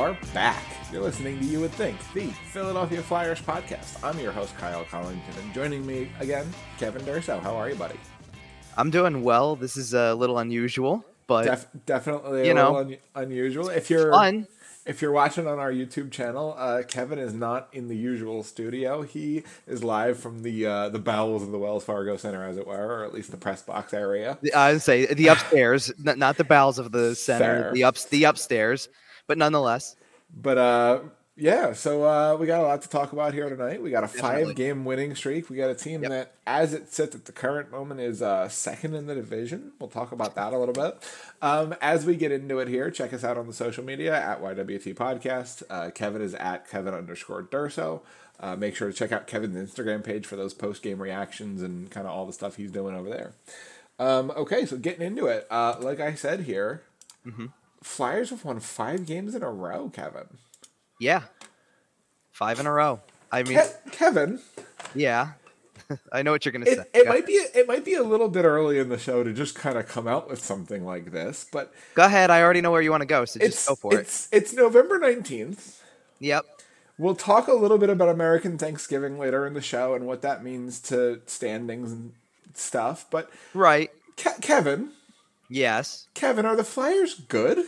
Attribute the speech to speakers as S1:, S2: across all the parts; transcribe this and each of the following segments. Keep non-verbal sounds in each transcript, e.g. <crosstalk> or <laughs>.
S1: are back. You're listening to You Would Think, the Philadelphia Flyers podcast. I'm your host, Kyle Collington, and joining me again, Kevin Durso. How are you, buddy?
S2: I'm doing well. This is a little unusual, but
S1: Def- definitely a
S2: you know,
S1: little un- unusual. If you're
S2: fun.
S1: if you're watching on our YouTube channel, uh, Kevin is not in the usual studio. He is live from the uh, the bowels of the Wells Fargo Center, as it were, or at least the press box area.
S2: I would say the upstairs, not the bowels of the center,
S1: Fair.
S2: the ups, the upstairs, but nonetheless,
S1: But uh, yeah, so uh, we got a lot to talk about here tonight. We got a five game winning streak. We got a team
S2: Yep.
S1: that, as it sits at the current moment, is uh, second in the division. We'll talk about that a little bit. Um, as we get into it here, check us out on the social media at YWT Podcast. Uh, Kevin is at Kevin underscore Durso. Uh, make sure to check out Kevin's Instagram page for those post game reactions and kind of all the stuff he's doing over there. Um, okay, so getting into it, uh, like I said here,
S2: Mm-hmm.
S1: Flyers have won five games in a row, Kevin.
S2: yeah, five in a row. I mean,
S1: Ke- Kevin,
S2: yeah, <laughs> I know what you're gonna say.
S1: it, it
S2: Go-
S1: might be it might be a little bit early in the show to just kind of come out with something like this, but
S2: Go ahead. I already know where you want to go, so just go for it.
S1: it's it's November nineteenth.
S2: Yep.
S1: We'll talk a little bit about American Thanksgiving later in the show and what that means to standings and stuff. But
S2: Right.
S1: Ke- Kevin,
S2: Yes.
S1: Kevin, are the Flyers good?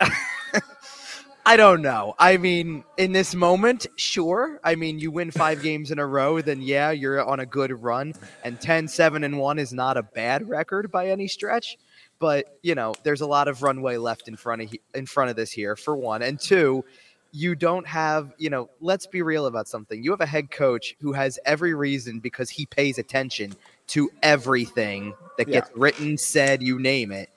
S1: <laughs>
S2: I don't know. I mean, in this moment, sure. I mean, you win five <laughs> games in a row, then yeah, you're on a good run. And 10, 7, and 1 is not a bad record by any stretch. But, you know, there's a lot of runway left in front of he- in front of this here, for one. And two, you don't have, you know, let's be real about something. You have a head coach who has every reason because he pays attention to everything that
S1: Yeah.
S2: gets written, said, you name it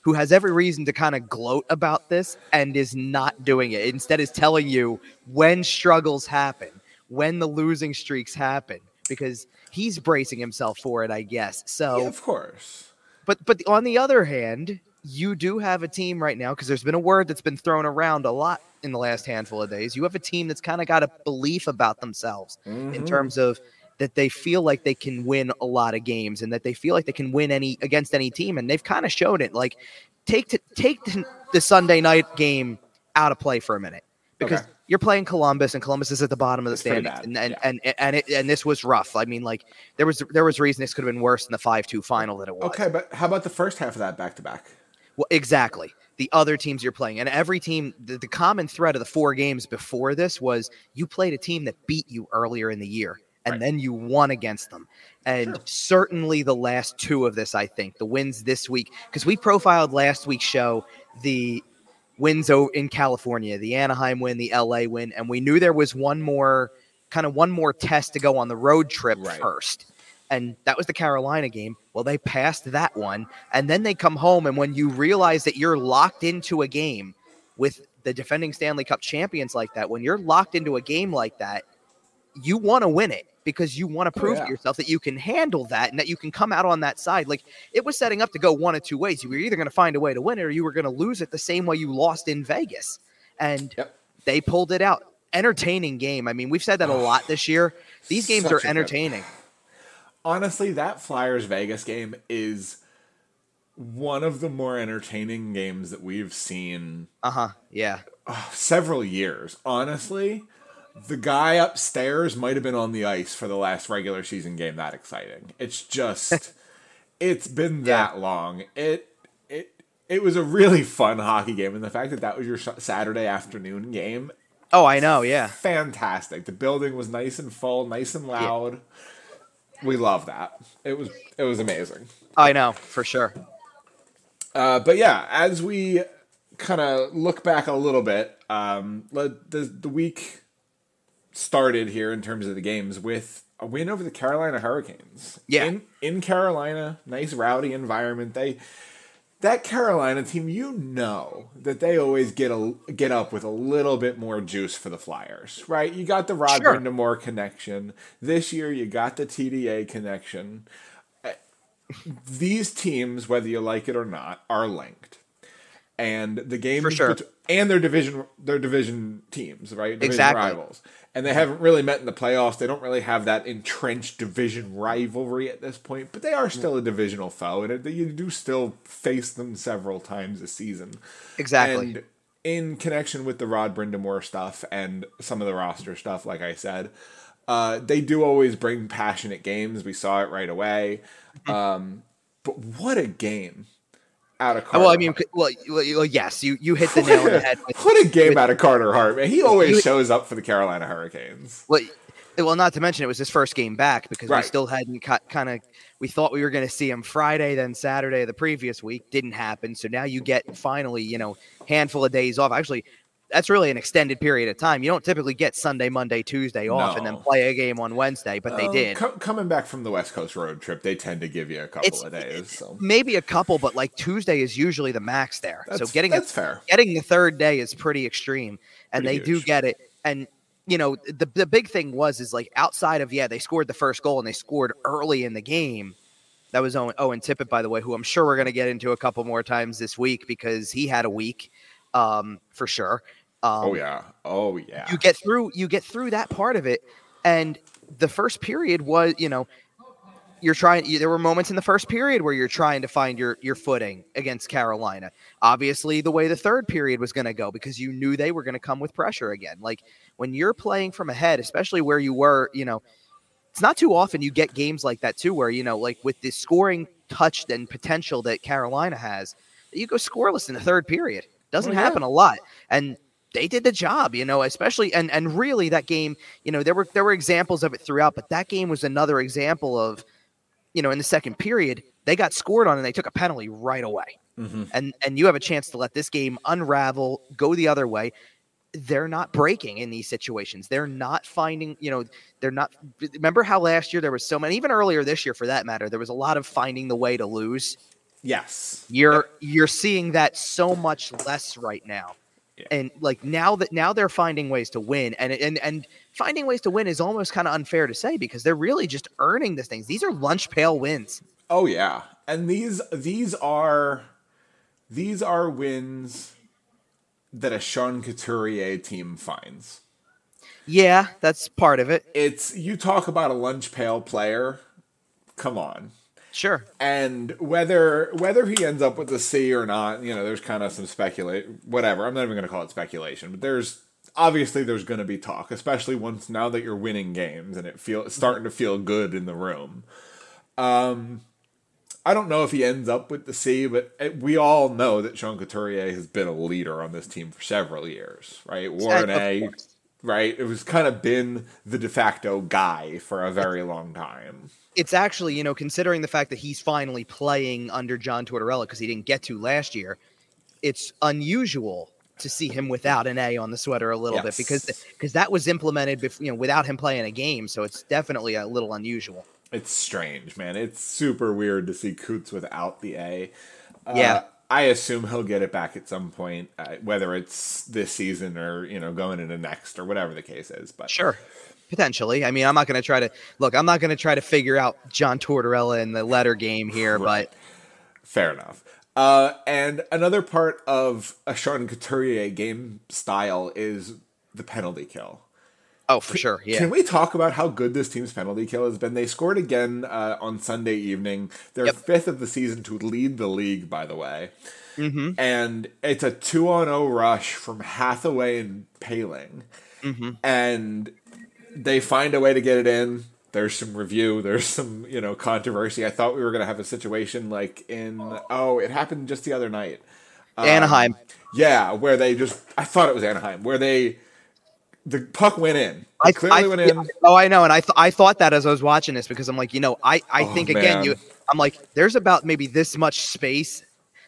S2: who has every reason to kind of gloat about this and is not doing it. Instead, is telling you when struggles happen, when the losing streaks happen, because he's bracing himself for it, I guess. So,
S1: yeah, of course.
S2: but but on the other hand, you do have a team right now because there's been a word that's been thrown around a lot in the last handful of days. You have a team that's kind of got a belief about themselves in
S1: Mhm.
S2: terms of that they feel like they can win a lot of games and that they feel like they can win any against any team and they've kind of shown it like take to, take the, the Sunday night game out of play for a minute because
S1: Okay.
S2: you're playing Columbus and Columbus is at the bottom of the
S1: It's
S2: standings and and,
S1: yeah.
S2: and and it, and this was rough. I mean like there was there was reason this could have been worse than the 5-2 final that it was.
S1: Okay, but how about the first half of that back to back?
S2: Well, exactly. The other teams you're playing, and every team, the, the common thread of the four games before this was you played a team that beat you earlier in the year, and
S1: Right.
S2: then you won against them. And
S1: Sure.
S2: certainly the last two of this, I think, the wins this week, because we profiled last week's show the wins in California, the Anaheim win, the LA win, and we knew there was one more kind of one more test to go on the road trip
S1: Right.
S2: first. And that was the Carolina game. Well, they passed that one. And then they come home. And when you realize that you're locked into a game with the defending Stanley Cup champions like that, when you're locked into a game like that, you want to win it because you want to
S1: Oh,
S2: prove
S1: yeah.
S2: to yourself that you can handle that and that you can come out on that side. Like it was setting up to go one of two ways. You were either going to find a way to win it or you were going to lose it the same way you lost in Vegas. And
S1: Yep.
S2: they pulled it out. Entertaining game. I mean, we've said that a lot this year. These games
S1: Such
S2: are
S1: a good-
S2: entertaining.
S1: Honestly, that Flyers Vegas game is one of the more entertaining games that we've seen
S2: Uh huh. Yeah.
S1: uh, several years. Honestly, the guy upstairs might have been on the ice for the last regular season game that exciting. It's just <laughs> it's been that long. It it it was a really fun hockey game and the fact that that was your Saturday afternoon game
S2: Oh, I know. Yeah.
S1: fantastic. The building was nice and full, nice and loud. We love that. It was it was amazing.
S2: I know for sure.
S1: Uh, but yeah, as we kind of look back a little bit, um, the the week started here in terms of the games with a win over the Carolina Hurricanes.
S2: Yeah.
S1: in, in Carolina, nice rowdy environment. They that Carolina team, you know that they always get a get up with a little bit more juice for the Flyers, right? You got the Rod
S2: Sure.
S1: Brind'Amour connection this year. You got the TDA connection. Uh, These teams, whether you like it or not, are linked, and the game
S2: For sure.
S1: bet- and their division their division teams, right? Division
S2: Exactly.
S1: rivals. And they haven't really met in the playoffs. They don't really have that entrenched division rivalry at this point, but they are still a divisional foe, and you do still face them several times a season.
S2: Exactly.
S1: And in connection with the Rod Brind'Amour stuff and some of the roster stuff, like I said, uh, they do always bring passionate games. We saw it right away.
S2: Mm-hmm.
S1: Um, but what a game out of uh, Carter.
S2: Well, I mean, well, well, yes, you you hit the nail on the head. With,
S1: what a game
S2: with-
S1: out of Carter Hart, man. He always
S2: You-
S1: shows up for the Carolina Hurricanes.
S2: well, well, not to mention it was his first game back because we still hadn't kind of. We thought we were going to see him Friday, then Saturday of the previous week. Didn't happen. So now you get finally, you know, handful of days off. Actually, that's really an extended period of time. You don't typically get Sunday, Monday, Tuesday off, and then play a game on Wednesday, but they
S1: Um,
S2: did.
S1: co- coming back from the West Coast road trip, they tend to give you a couple
S2: It's-
S1: of days. So
S2: Maybe a couple, but like Tuesday is usually the max there.
S1: that's,
S2: so getting a
S1: that's fair.
S2: getting the third day is pretty extreme and
S1: Pretty
S2: they do get it and you know the, the big thing was is like outside of yeah they scored the first goal and they scored early in the game that was owen, owen tippett by the way who i'm sure we're going to get into a couple more times this week because he had a week um, for sure um,
S1: oh yeah. Oh yeah.
S2: you get through you get through that part of it and the first period was you know you're trying you, there were moments in the first period where you're trying to find your your footing against Carolina obviously the way the third period was going to go because you knew they were going to come with pressure again like when you're playing from ahead especially where you were you know it's not too often you get games like that too where you know like with the scoring touch and potential that Carolina has you go scoreless in the third period doesn't
S1: Oh, yeah.
S2: happen a lot and they did the job, you know, especially and and really that game, you know, there were there were examples of it throughout, but that game was another example of, you know, in the second period, they got scored on and they took a penalty right away.
S1: Mhm.
S2: And and you have a chance to let this game unravel, go the other way. They're not breaking in these situations. They're not finding, you know, they're not remember how last year there was so many even earlier this year for that matter, there was a lot of finding the way to lose.
S1: Yes.
S2: You're you're seeing that so much less right now.
S1: Yeah.
S2: And like now that now they're finding ways to win and and and finding ways to win is almost kind of unfair to say because they're really just earning these things. These are lunch pail wins.
S1: Oh yeah. And these these are these are wins that a Sean Couturier team finds.
S2: Yeah, that's part of it.
S1: It's you talk about a lunch pail player. Come on.
S2: Sure.
S1: And whether whether he ends up with the C or not, you know, there's kind of some speculate whatever. I'm not even going to call it speculation, but there's obviously there's going to be talk, especially once now that you're winning games and it feel it's starting to feel good in the room. Um I don't know if he ends up with the C, but it, we all know that Sean Couturier has been a leader on this team for several years, right? Warren A, right? It was kind of been the de facto guy for a very long time.
S2: It's actually, you know, considering the fact that he's finally playing under John Tortorella because he didn't get to last year, it's unusual to see him without an A on the sweater a little bit because because that was implemented bef- you know without him playing a game, so it's definitely a little unusual.
S1: It's strange, man. It's super weird to see Coots without the A. Uh,
S2: Yeah.
S1: I assume he'll get it back at some point, uh, whether it's this season or you know going into next or whatever the case is. But
S2: Sure. Potentially. I mean, I'm not going to try to look. I'm not going to try to figure out John Tortorella in the letter game here,
S1: Right.
S2: but
S1: fair enough. Uh, and another part of a Sean Couturier game style is the penalty kill.
S2: oh, for sure. Yeah.
S1: Can we talk about how good this team's penalty kill has been? They scored again uh, on Sunday evening. They're
S2: Yep.
S1: fifth of the season to lead the league, by the way.
S2: mm-hmm.
S1: And it's a two on zero rush from Hathaway and Poehling,
S2: Mm-hmm.
S1: and they find a way to get it in. There's some review. There's some you know controversy. I thought we were gonna have a situation like in oh it happened just the other night. Um,
S2: Anaheim.
S1: Yeah, where they just I thought it was Anaheim where they the puck went in. It
S2: I,
S1: clearly
S2: I-
S1: went in.
S2: Oh, I know, and I th- I thought that as I was watching this because I'm like, you know, I I
S1: Oh,
S2: think again, you, I'm like, there's about maybe this much space,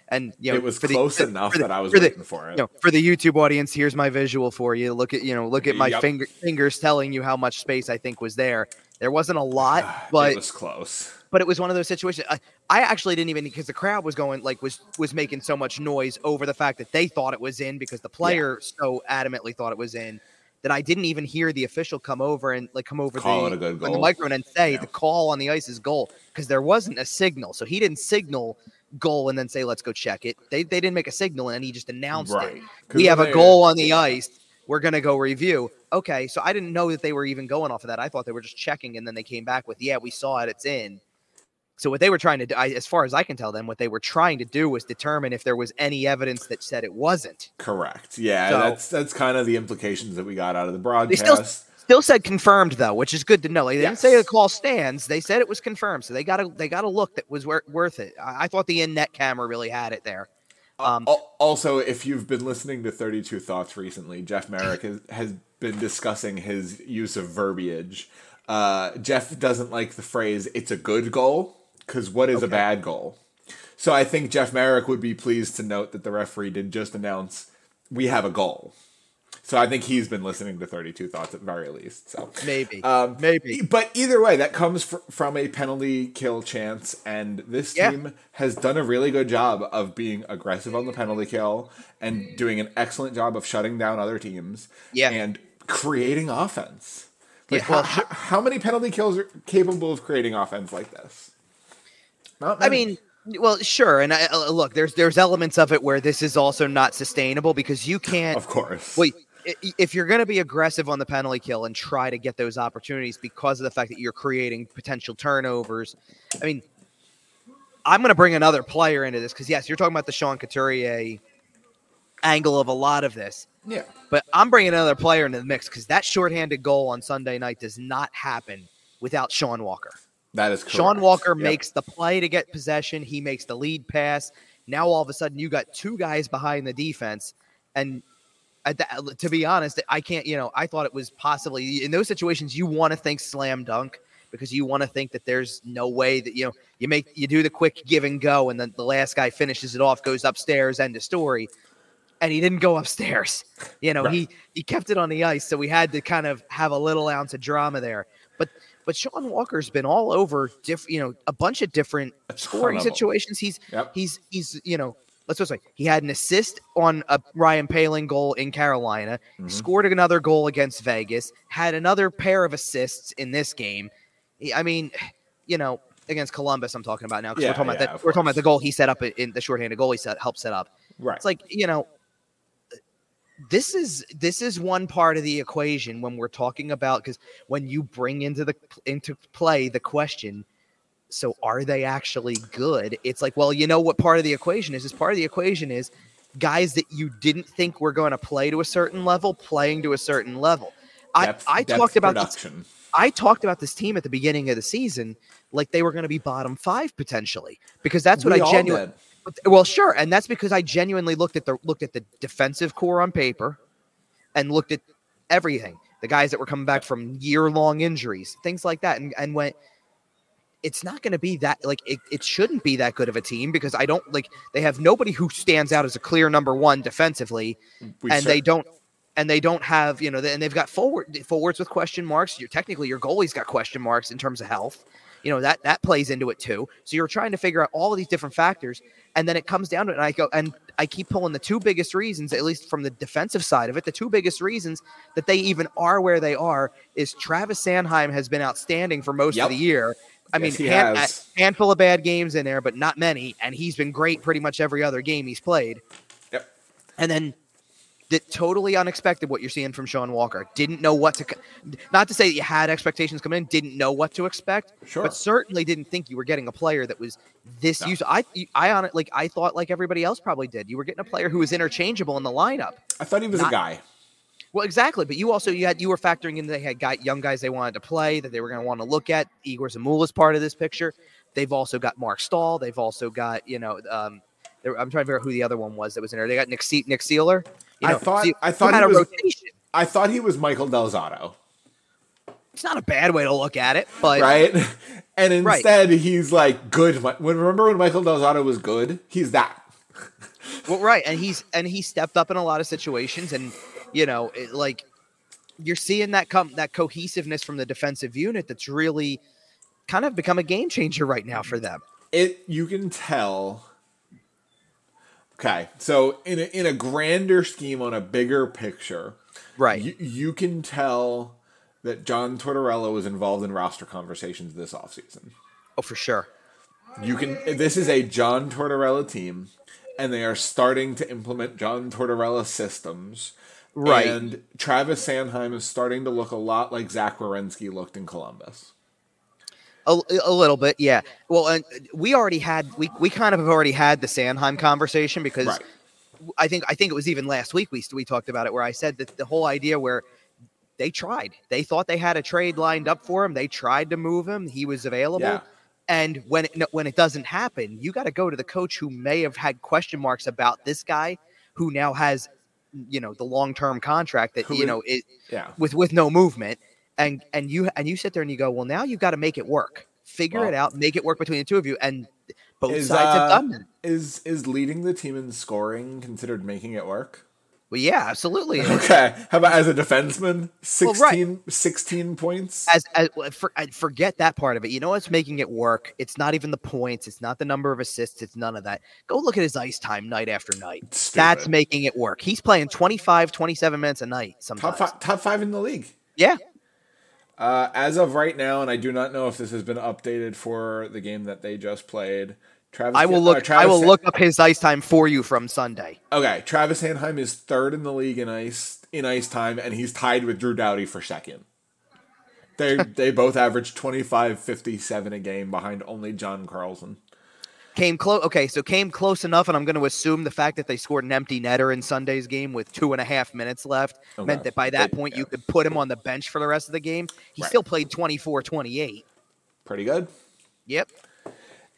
S2: and you know,
S1: it was
S2: for the-
S1: close enough
S2: for the-
S1: that I was
S2: for the-
S1: for it.
S2: you know, for the YouTube audience, here's my visual for you. Look at you know, look at my
S1: Yep.
S2: finger fingers telling you how much space I think was there. There wasn't a lot, <sighs> but
S1: it was close.
S2: but it was one of those situations. I, I actually didn't even because the crowd was going like was was making so much noise over the fact that they thought it was in because the player so adamantly thought it was in that I didn't even hear the official come over and like come over
S1: Call
S2: the,
S1: it a good
S2: on the microphone and say
S1: Yeah.
S2: the call on the ice is goal because there wasn't a signal. So he didn't signal goal and then say let's go check it. They they didn't make a signal and he just announced it. We have a goal on the ice. We're gonna go review. Okay, so I didn't know that they were even going off of that. I thought they were just checking, and then they came back with, "Yeah, we saw it. It's in." So what they were trying to do, I, as far as I can tell them, what they were trying to do was determine if there was any evidence that said it wasn't.
S1: Correct. Yeah,
S2: So-
S1: that's that's kind of the implications that we got out of the
S2: They
S1: broadcast.
S2: still still said confirmed though, which is good to know. Like, they didn't say the call stands; they said it was confirmed. So they got a they got a look that was wor- worth it. I, I thought the in net camera really had it there. Um,
S1: Al- also, if you've been listening to 32 Thoughts recently, Jeff Marek has, has been discussing his use of verbiage. Uh, Jeff doesn't like the phrase, it's a good goal, because what is a bad goal? So I think Jeff Marek would be pleased to note that the referee did just announce, we have a goal. So I think he's been listening to 32 Thoughts at very least. So
S2: maybe,
S1: um,
S2: maybe.
S1: But either way, that comes fr- from a penalty kill chance, and this
S2: Yeah.
S1: team has done a really good job of being aggressive on the penalty kill and doing an excellent job of shutting down other teams.
S2: Yeah.
S1: and creating offense. Like
S2: Yeah, well,
S1: how, how, many penalty kills are capable of creating offense like this? Not
S2: I mean, well, sure. And I, uh, look, there's there's elements of it where this is also not sustainable because you can't.
S1: of course.
S2: Wait, i- if you're going to be aggressive on the penalty kill and try to get those opportunities because of the fact that you're creating potential turnovers, I mean, I'm going to bring another player into this because yes, you're talking about the Sean Couturier angle of a lot of this,
S1: yeah,
S2: but I'm bringing another player into the mix because that shorthanded goal on Sunday night does not happen without Sean Walker.
S1: that is correct.
S2: Sean Walker
S1: Yep.
S2: makes the play to get possession. He makes the lead pass. Now all of a sudden you got two guys behind the defense, and that, uh, to be honest, I can't. You know, I thought it was possibly in those situations you want to think slam dunk because you want to think that there's no way that you know you make you do the quick give and go, and then the last guy finishes it off, goes upstairs, end of story. And he didn't go upstairs. You know, he he kept it on the ice, so we had to kind of have a little ounce of drama there. But but Sean Walker's been all over diff, you know, a bunch of different scoring situations. He's
S1: Yep.
S2: he's he's you know, let's just say he had an assist on a Ryan Poehling goal in Carolina,
S1: Mhm.
S2: scored another goal against Vegas, had another pair of assists in this game. I mean, you know, against Columbus, I'm talking about now because
S1: Yeah,
S2: we're talking
S1: yeah,
S2: about that. We're talking about the goal he set up in the shorthanded goal he set helped set up.
S1: right.
S2: It's like you know, this is this is one part of the equation when we're talking about because when you bring into the into play the question, so are they actually good? It's like, well, you know what part of the equation is? Is part of the equation is guys that you didn't think were going to play to a certain level playing to a certain level.
S1: Depth-
S2: I I talked about this. I talked about this team at the beginning of the season like they were going to be bottom five potentially because that's what
S1: We
S2: I genuinely. Well, sure, and that's because I genuinely looked at the looked at the defensive core on paper, and looked at everything. The guys that were coming back from year long injuries, things like that, and and went. It's not going to be that like it, it shouldn't be that good of a team because I don't like they have nobody who stands out as a clear number one defensively
S1: We
S2: and they don't and they don't have you know and they've got forward forwards with question marks. You're technically your goalie's got question marks in terms of health. You know that that plays into it too. So you're trying to figure out all of these different factors and then it comes down to it and i go and i keep pulling the two biggest reasons at least from the defensive side of it the two biggest reasons that they even are where they are is travis sanheim has been outstanding for most
S1: Yep.
S2: of the year I mean,
S1: Yes, he
S2: hand- uh,
S1: has.
S2: a handful of bad games in there, but not many. And he's been great pretty much every other game he's played.
S1: Yep.
S2: And then that totally unexpected what you're seeing from Sean Walker. Didn't know what to, not to say that you had expectations coming in, didn't know what to expect,
S1: Sure.
S2: but certainly didn't think you were getting a player that was this
S1: No.
S2: useful. I, I on it, like I thought, like everybody else probably did. You were getting a player who was interchangeable in the lineup.
S1: I thought he was
S2: not-
S1: a guy.
S2: Well, exactly. But you also you had you were factoring in they had got young guys they wanted to play that they were going to want to look at. Egor Zamula's part of this picture. They've also got Marc Staal. They've also got you know um, I'm trying to figure out who the other one was that was in there. They got Nick Se- Nick Seeler. You
S1: I thought- I thought
S2: had
S1: he
S2: a
S1: was-
S2: rotation.
S1: I thought he was Michael Del Zotto,
S2: It's not a bad way to look at it, but
S1: right? <laughs> And
S2: Right.
S1: instead, he's like good. When remember when Michael Del Zotto was good? He's that.
S2: Well, right, and he's and he stepped up in a lot of situations, and you know, it, like you're seeing that come that cohesiveness from the defensive unit that's really kind of become a game changer right now for them.
S1: It you can tell. Okay, so in a, in a grander scheme, on a bigger picture,
S2: Right.
S1: you, you can tell that John Tortorella was involved in roster conversations this offseason.
S2: oh, for sure.
S1: You can. This is a John Tortorella team, and they are starting to implement John Tortorella systems.
S2: Right.
S1: And Travis Sanheim is starting to look a lot like Zach Werenski looked in Columbus.
S2: A, a little bit, yeah. Well, and we already had we we kind of have already had the Sanheim conversation because
S1: Right.
S2: I think I think it was even last week we we talked about it where I said that the whole idea where they tried, they thought they had a trade lined up for him, they tried to move him, he was available,
S1: Yeah.
S2: and when it, when it doesn't happen, you got to go to the coach who may have had question marks about this guy, who now has, you know, the long term contract that you know it
S1: Yeah.
S2: with with no movement, and and you and you sit there and you go, well, now you've got to make it work, figure
S1: Well-
S2: it out, make it work between the two of you, and both
S1: Is,
S2: sides
S1: uh,
S2: have done that.
S1: Is is leading the team in scoring considered making it work?
S2: Well, yeah, absolutely.
S1: Okay. How about as a defenseman? 16,
S2: Well, right.
S1: 16 points?
S2: as, as for, I forget that part of it. You know what's making it work? It's not even the points. It's not the number of assists. It's none of that. Go look at his ice time night after night. That's making it work. He's playing 25, 27 minutes a night sometimes.
S1: top five, top five in the league.
S2: Yeah.
S1: Uh, as of right now, and I do not know if this has been updated for the game that they just played. Travis,
S2: I will
S1: uh,
S2: look. I will
S1: Han-
S2: look up his ice time for you from Sunday.
S1: Okay, Travis Sanheim is third in the league in ice in ice time, and he's tied with Drew Doughty for second. They <laughs> they both average 25, 57 a game behind only John Carlson.
S2: Came close. Okay, so came close enough, and I'm going to assume the fact that they scored an empty netter in Sunday's game with two and a half minutes left
S1: Okay.
S2: meant that by that
S1: They-
S2: point
S1: yeah.
S2: you could put him on the bench for the rest of the game. He
S1: Right.
S2: still played 24, 28.
S1: Pretty good.
S2: Yep.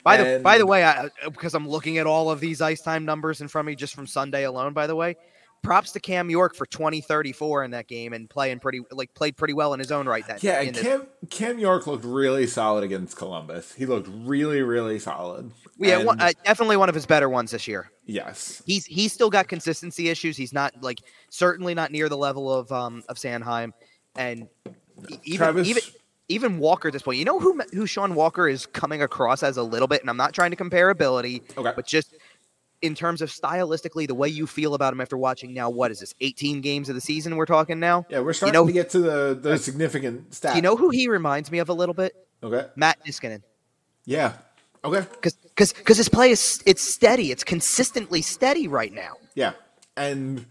S2: By the by the way, I, because I'm looking at all of these ice time numbers in front of me just from Sunday alone. By the way, props to Cam York for 20, 34 in that game and playing pretty like played pretty well in his own right. That
S1: Yeah, and
S2: this-
S1: Cam Cam York looked really solid against Columbus. He looked really, really solid.
S2: yeah, one, uh, definitely one of his better ones this year.
S1: yes.
S2: He's he's still got consistency issues. He's not like certainly not near the level of um of Sanheim and even
S1: Travis,
S2: even even Walker at this point. You know who who Sean Walker is coming across as a little bit, and I'm not trying to compare ability,
S1: okay.
S2: but just in terms of stylistically, the way you feel about him after watching now, what is this? 18 games of the season we're talking now.
S1: Yeah, we're starting
S2: know-
S1: to get to the the significant stats.
S2: You know who he reminds me of a little bit?
S1: Okay.
S2: Matt Niskanen.
S1: Yeah. Okay.
S2: Because because because his play is it's steady. It's consistently steady right now.
S1: Yeah. And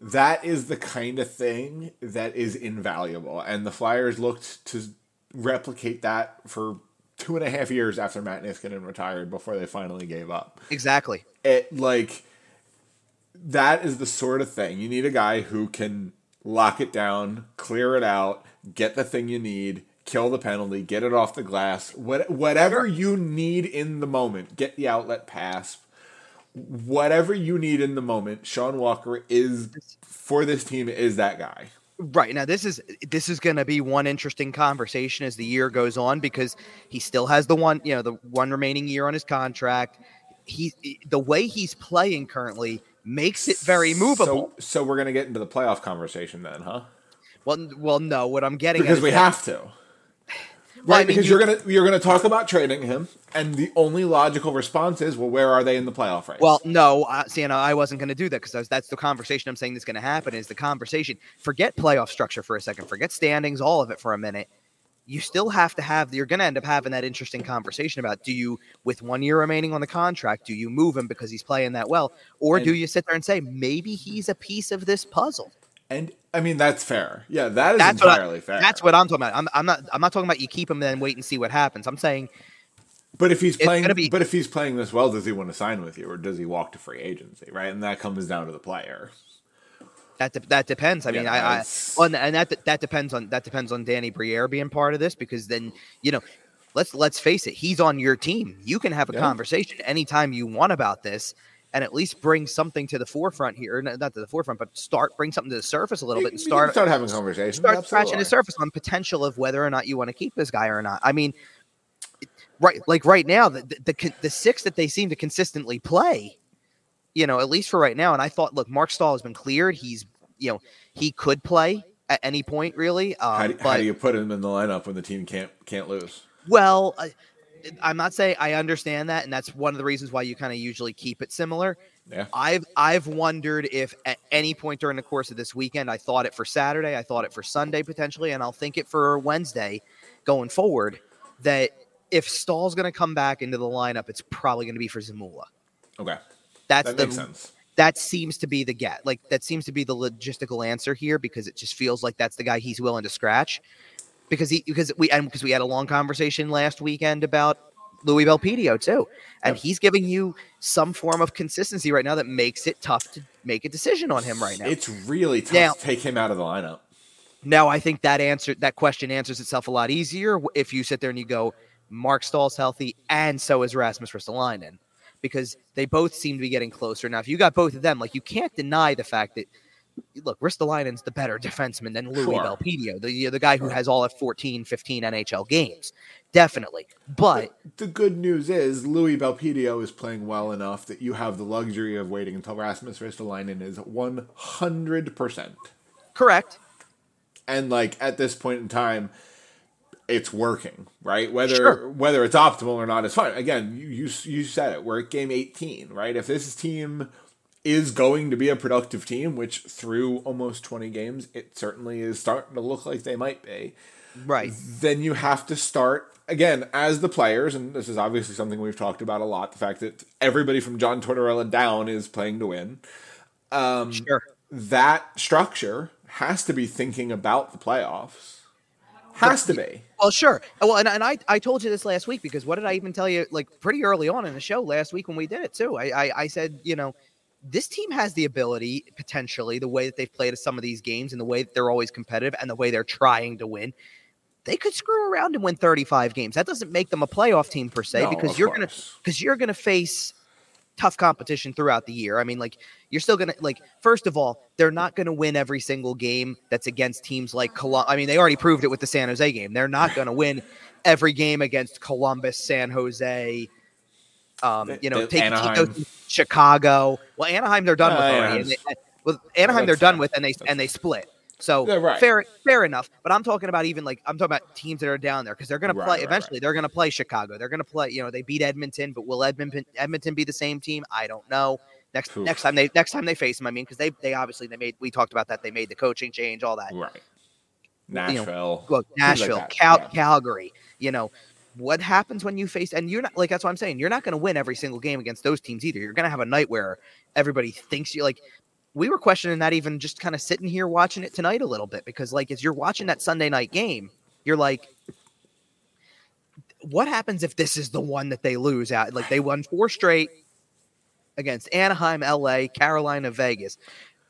S1: that is the kind of thing that is invaluable. And the Flyers looked to replicate that for two and a half years after Matt Niskanen retired before they finally gave up.
S2: Exactly.
S1: It like that is the sort of thing. You need a guy who can lock it down, clear it out, get the thing you need, kill the penalty, get it off the glass. What whatever you need in the moment, get the outlet pass. Whatever you need in the moment, Sean Walker is for this team is that guy.
S2: Right now, this is this is going to be one interesting conversation as the year goes on because he still has the one you know the one remaining year on his contract. He the way he's playing currently makes it very movable.
S1: So, so we're gonna get into the playoff conversation then, huh?
S2: well, well, no, what I'm getting
S1: Because we
S2: that-
S1: have to.
S2: Well, I
S1: Right,
S2: mean,
S1: because
S2: you-
S1: are gonna you're gonna talk about trading him, and the only logical response is, well, where are they in the playoff race?
S2: Well, no, uh, Sienna, I wasn't going to do that because that's the conversation I'm saying that's going to happen. Is the conversation? Forget playoff structure for a second. Forget standings, all of it for a minute. You still have to have. You're going to end up having that interesting conversation about: Do you, with one year remaining on the contract, do you move him because he's playing that well, or do you sit there and say maybe he's a piece of this puzzle?
S1: And I mean that's fair. Yeah, that is
S2: That's what I-
S1: entirely fair.
S2: That's what I'm talking about. I'm, I'm not. I'm not talking about you keep him and then wait and see what happens. I'm saying
S1: But if he's playing,
S2: be-
S1: but if he's playing this well, does he want to sign with you, or does he walk to free agency? Right, and that comes down to the player.
S2: That de- that depends. I
S1: Yeah,
S2: mean, I, I and that that depends on that depends on Danny Briere being part of this because then you know, let's let's face it, he's on your team. You can have a
S1: Yeah.
S2: conversation anytime you want about this, and at least bring something to the forefront here. Not to the forefront, but start bring something to the surface a little
S1: You-
S2: bit and start
S1: start having conversations.
S2: start scratching the surface on potential of whether or not you want to keep this guy or not. I mean, right, like right now, the the, the, the six that they seem to consistently play, you know, at least for right now. And I thought, look, Marc Staal has been cleared. He's, you know, he could play at any point, really. Um,
S1: How do,
S2: but
S1: how do you put him in the lineup when the team can't can't lose?
S2: well, I, I'm not saying I understand that, and that's one of the reasons why you kind of usually keep it similar.
S1: Yeah.
S2: I've I've wondered if at any point during the course of this weekend, I thought it for Saturday, I thought it for Sunday potentially, and I'll think it for Wednesday going forward. That if Staal's going to come back into the lineup, it's probably going to be for Zamula.
S1: Okay,
S2: That's
S1: that
S2: the
S1: makes sense.
S2: that seems to be the get. Like that seems to be the logistical answer here because it just feels like that's the guy he's willing to scratch. Because he because we and because we had a long conversation last weekend about Louis Belpedio too, and
S1: Yep.
S2: he's giving you some form of consistency right now that makes it tough to make a decision on him right now.
S1: It's really tough
S2: Now-
S1: to take him out of the lineup.
S2: Now I think that answer that question answers itself a lot easier if you sit there and you go, Marc Staal's healthy, and so is Rasmus Ristolainen, because they both seem to be getting closer. Now, if you got both of them, like you can't deny the fact that look, Ristolainen's the better defenseman than Louis
S1: Sure.
S2: Belpedio, the the guy who has all of 14, 15 NHL games, definitely. But
S1: The good news is Louis Belpedio is playing well enough that you have the luxury of waiting until Rasmus Ristolainen is 100%.
S2: correct,
S1: And like at this point in time it's working, right? Whether
S2: Sure.
S1: whether it's optimal or not is fine. Again, you, you you said it. We're at game 18, right? If this team is going to be a productive team, which through almost 20 games it certainly is starting to look like they might be.
S2: right.
S1: then you have to start again as the players, and this is obviously something we've talked about a lot. The fact that everybody from John Tortorella down is playing to win. Um,
S2: Sure.
S1: That structure has to be thinking about the playoffs. Has to be.
S2: Well, sure. Well, and, and I, I told you this last week because what did I even tell you? Like pretty early on in the show last week when we did it too. I, I, I said, you know, this team has the ability potentially the way that they've played some of these games and the way that they're always competitive and the way they're trying to win. They could screw around and win 35 games. That doesn't make them a playoff team per se
S1: No,
S2: because you're gonna because you're gonna face tough competition throughout the year. I mean, like you're still gonna like first of all, they're not gonna win every single game that's against teams like Columbus. I mean, they already proved it with the San Jose game. They're not gonna win every game against Columbus, San Jose. Um, you know,
S1: the
S2: take, Chicago. Well, Anaheim they're done
S1: Uh,
S2: with already. And they, well, Anaheim they're done with, and they and they split. So
S1: Yeah, right.
S2: fair, fair enough. But I'm talking about even like I'm talking about teams that are down there because they're going to play
S1: right,
S2: eventually. They're going to play Chicago. They're going to play. You know, they beat Edmonton, but will Edmonton Edmonton be the same team? I don't know. Next
S1: Oof.
S2: next time they next time they face them, I mean, because they they obviously they made we talked about that they made the coaching change, all that.
S1: Right. Nashville. Things like
S2: Nashville,
S1: that,
S2: Cal-
S1: yeah.
S2: Calgary. You know what happens when you face and you're not like that's what I'm saying. You're not going to win every single game against those teams either. You're going to have a night where everybody thinks you like. We were questioning that even just kind of sitting here watching it tonight a little bit because like as you're watching that Sunday night game, you're like, what happens if this is the one that they lose out? Like they won four straight against Anaheim, LA, Carolina, Vegas.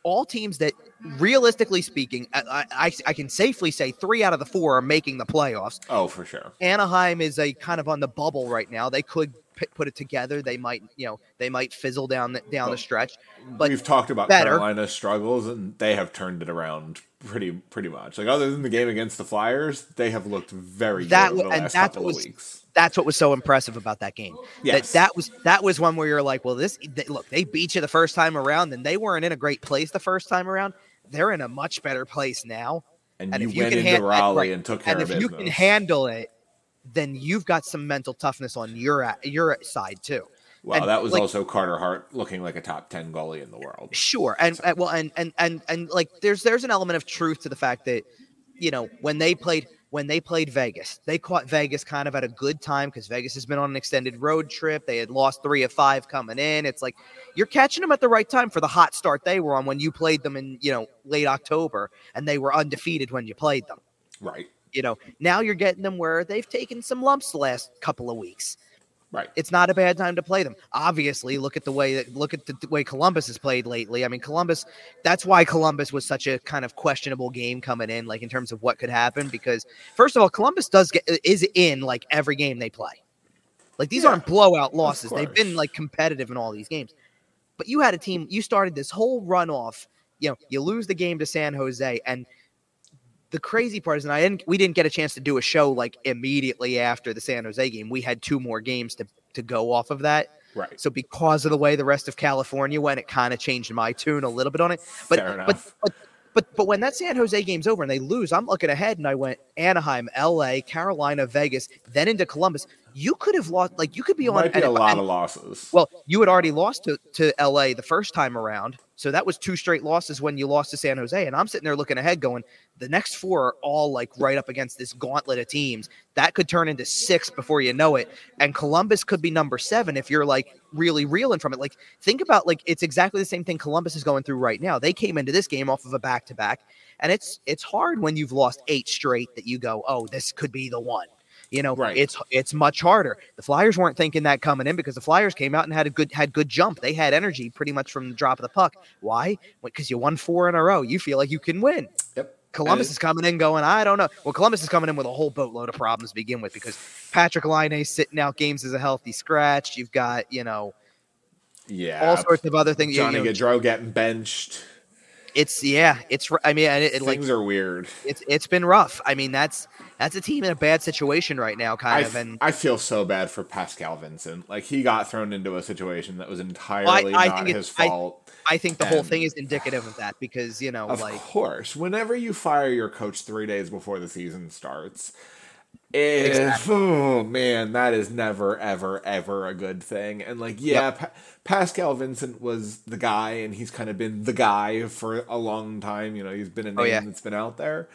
S2: All teams that, realistically speaking, I, I, I can safely say three out of the four are making the playoffs.
S1: Oh, for sure.
S2: Anaheim is a kind of on the bubble right now. They could p- put it together. They might, you know, they might fizzle down the, down
S1: Well,
S2: the stretch. But
S1: We've talked about
S2: better.
S1: Carolina's struggles, and they have turned it around pretty pretty much. Like other than the game against the Flyers, they have looked very
S2: That
S1: good the
S2: and
S1: last
S2: that
S1: couple
S2: was-
S1: of weeks.
S2: that's what was so impressive about that game.
S1: Yes.
S2: That that was that was one where you're like, well, this they, look, they beat you the first time around, and they weren't in a great place the first time around. They're in a much better place now.
S1: and,
S2: and
S1: you
S2: you
S1: went
S2: can
S1: into
S2: hand-
S1: Raleigh
S2: right,
S1: and took care
S2: And
S1: of
S2: if you
S1: business.
S2: can handle it, then you've got some mental toughness on your your side too.
S1: Wow,
S2: and,
S1: that was
S2: like-
S1: also Carter Hart looking like a top ten goalie in the world.
S2: Sure, and, and uh, well, and and and and like, there's there's an element of truth to the fact that you know when they played when they played Vegas, they caught Vegas kind of at a good time because Vegas has been on an extended road trip. They had lost three of five coming in. It's like you're catching them at the right time for the hot start they were on when you played them in you know late October, and they were undefeated when you played them.
S1: Right,
S2: You know, now you're getting them where they've taken some lumps the last couple of weeks.
S1: right.
S2: It's not a bad time to play them. Obviously, look at the way that look at the, way Columbus has played lately. I mean, Columbus. That's why Columbus was such a kind of questionable game coming in, like in terms of what could happen. Because first of all, Columbus does get is in like every game they play. Like these
S1: Yeah,
S2: aren't blowout losses. They've been like competitive in all these games. But you had a team. You started this whole run off. You know, you lose the game to San Jose, and the crazy part is, and I didn't, we didn't get a chance to do a show like immediately after the San Jose game. We had two more games to to go off of that.
S1: Right.
S2: So because of the way the rest of California went, it kind of changed my tune a little bit on it. But but but but but when that San Jose game's over and they lose, I'm looking ahead and I went Anaheim, LA, Carolina, Vegas, then into Columbus. You could have lost like you could be on
S1: Might be a lot
S2: and-
S1: of losses.
S2: well, you had already lost to, to LA the first time around. So that was two straight losses when you lost to San Jose. And I'm sitting there looking ahead, going, the next four are all like right up against this gauntlet of teams. That could turn into six before you know it. And Columbus could be number seven if you're like really reeling from it. Like, think about like it's exactly the same thing Columbus is going through right now. They came into this game off of a back to back. And it's it's hard when you've lost eight straight that you go, oh, this could be the one. You know,
S1: Right.
S2: it's it's much harder. The Flyers weren't thinking that coming in because the Flyers came out and had a good had good jump. They had energy pretty much from the drop of the puck. Why? Because you won four in a row. You feel like you can win.
S1: Yep.
S2: Columbus is coming in going, I don't know. Well, Columbus is coming in with a whole boatload of problems to begin with because Patrik Laine is sitting out games as a healthy scratch. You've got, you know,
S1: Yeah.
S2: all sorts of other things.
S1: Johnny
S2: you know,
S1: Gaudreau getting benched.
S2: It's yeah, it's I mean, and it, it, like
S1: Things are weird.
S2: it's it's been rough. I mean, that's that's a team in a bad situation right now, kind
S1: f-
S2: of. And
S1: I feel so bad for Pascal Vincent. Like he got thrown into a situation that was entirely
S2: I
S1: not
S2: think
S1: his fault.
S2: I think the whole thing is indicative of that because you know,
S1: Of
S2: like
S1: course, whenever you fire your coach three days before the season starts, if
S2: Exactly.
S1: oh man, that is never, ever, ever a good thing. And like, yeah, pa- Pascal Vincent was the guy, and he's kind of been the guy for a long time. You know, he's been a name
S2: Oh, yeah.
S1: that's been out there.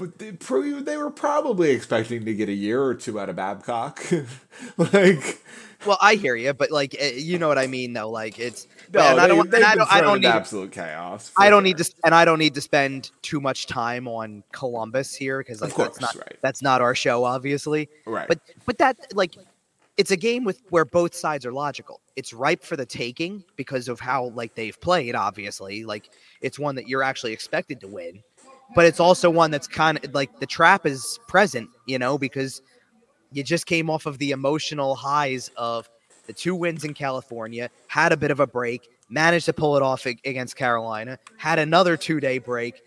S1: But they, they were probably expecting to get a year or two out of Babcock. <laughs> like,
S2: Well, I hear you, but like eh, you know what I mean, though. Like it's
S1: no,
S2: and I don't,
S1: they,
S2: and I don't, I don't need,
S1: absolute chaos.
S2: I don't need to, and I don't need to spend too much time on Columbus here because like
S1: Of course,
S2: that's not
S1: right.
S2: that's not our show, obviously.
S1: Right.
S2: But but that like it's a game with where both sides are logical. It's ripe for the taking because of how like they've played. Obviously, like it's one that you're actually expected to win, but it's also one that's kind of like the trap is present, you know, because you just came off of the emotional highs of the two wins in California, had a bit of a break, managed to pull it off against Carolina, had another two day break,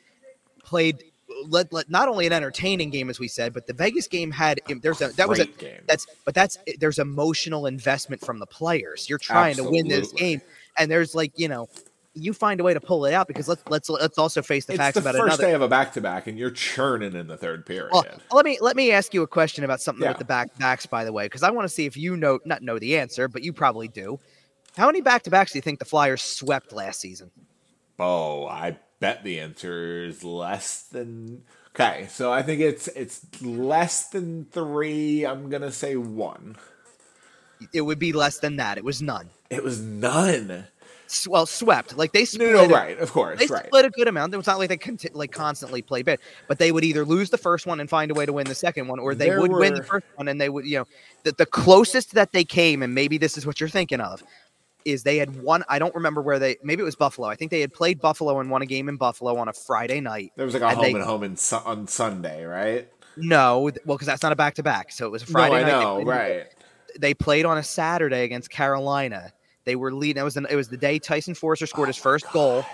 S2: played let, let, not only an entertaining game as we said, but the Vegas game had there's a that was a
S1: game.
S2: that's but that's there's emotional investment from the players. You're trying to win this game, and there's like you know you find a way to pull it out because let's let's let's also face the
S1: it's
S2: facts
S1: the
S2: about
S1: first
S2: another.
S1: day of a back to back, and you're churning in the third period.
S2: Well, let me let me ask you a question about something
S1: Yeah.
S2: with the back backs, by the way, because I want to see if you know not know the answer, but you probably do. How many back to backs do you think the Flyers swept last season?
S1: oh, I bet the answer is less than. Okay, so I think it's it's less than three. I'm gonna say one.
S2: It would be less than that. It was none.
S1: It was none.
S2: Well, swept like they
S1: No,
S2: split.
S1: no,
S2: it-
S1: right, of course,
S2: They
S1: right.
S2: split a good amount. It was not like they conti- like constantly play bad, but they would either lose the first one and find a way to win the second one, or they
S1: There
S2: would win the first one and they would, you know, the, the closest that they came, and maybe this is what you're thinking of, is they had one. I don't remember where they. Maybe it was Buffalo. I think they had played Buffalo and won a game in Buffalo on a Friday night.
S1: There was like a
S2: and
S1: home
S2: they-
S1: and home in, su- on Sunday, right?
S2: No, well, because that's not a back to back, so it was a Friday
S1: no, I
S2: night.
S1: Know,
S2: played-
S1: right?
S2: They played on a Saturday against Carolina. They were leading. It was an, it was the day Tyson Foerster scored his oh, first goal.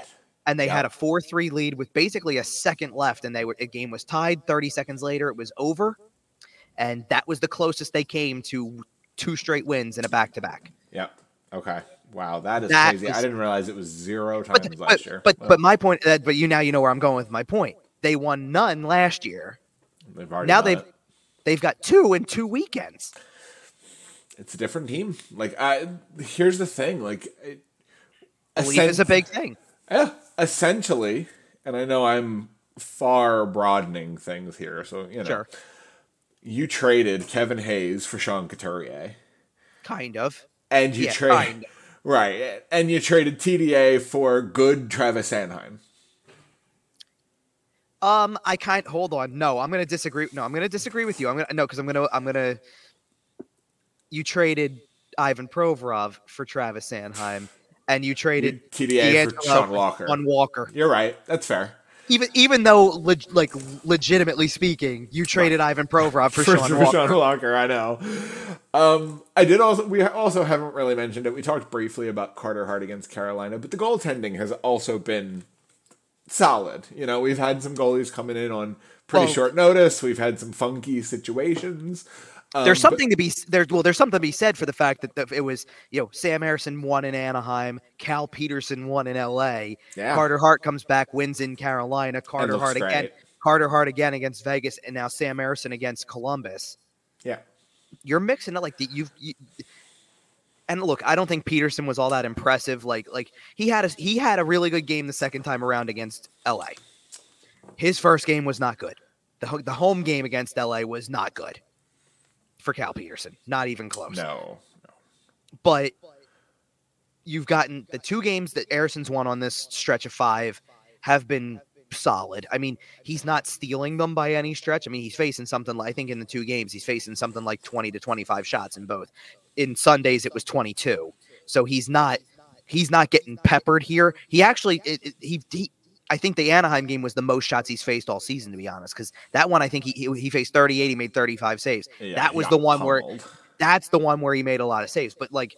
S2: and they
S1: Yeah.
S2: had a 4-3 lead with basically a second left and they were the game was tied 30 seconds later it was over and that was the closest they came to two straight wins in a back-to-back
S1: Yep. Okay. Wow, that is
S2: That
S1: crazy. I didn't realize it was zero times
S2: but
S1: last
S2: but,
S1: year.
S2: but, but my point that but you now you know where I'm going with my point they won none last year
S1: they've already
S2: now they've
S1: it.
S2: they've got two in two weekends
S1: It's a different team. Like, I here's the thing. Like, it,
S2: belief is a big thing
S1: Yeah, essentially, and I know I'm far broadening things here. So you know,
S2: sure
S1: you traded Kevin Hayes for Sean Couturier,
S2: kind of
S1: and you
S2: Yeah,
S1: trade
S2: kind of.
S1: right, and you traded TDA for good Travis Sanheim.
S2: Um, I can't hold on. No, I'm gonna disagree. No, I'm gonna disagree with you. I'm gonna no, because I'm gonna I'm gonna. You traded Ivan Provorov for Travis Sanheim, and you traded
S1: TDA for Sean Walker.
S2: on Walker.
S1: You're right. That's fair.
S2: Even even though leg, like legitimately speaking, you traded Ivan Provorov for, <laughs>
S1: for,
S2: Sean
S1: for
S2: Walker.
S1: Sean Walker, I know. Um, I did also. We also haven't really mentioned it. We talked briefly about Carter Hart against Carolina, but the goaltending has also been solid. You know, we've had some goalies coming in on pretty short notice. We've had some funky situations. Um,
S2: There's
S1: but-
S2: something to be there. Well, there's something to be said for the fact that the, it was you know Sam Ersson won in Anaheim, Cal Petersen won in L.A.
S1: Yeah.
S2: Carter Hart comes back, wins in Carolina. Carter Hart again. Carter Hart again against Vegas, and now Sam Ersson against Columbus.
S1: yeah.
S2: You're mixing it like the, you've. You, and look, I don't think Petersen was all that impressive. Like like he had a he had a really good game the second time around against LA. His first game was not good. The the home game against LA was not good for Cal Petersen. Not even close.
S1: No.
S2: But you've gotten the two games that Ersson's won on this stretch of five have been solid. I mean, he's not stealing them by any stretch. I mean, he's facing something like I think in the two games he's facing something like 20 to 25 shots in both. In Sundays it was 22. So he's not he's not getting peppered here. He actually it, it, he, he I think the Anaheim game was the most shots he's faced all season, to be honest, because that one I think he, he he faced 38, he made 35 saves.
S1: Yeah,
S2: that was the one where that's the one where he made a lot of saves. But like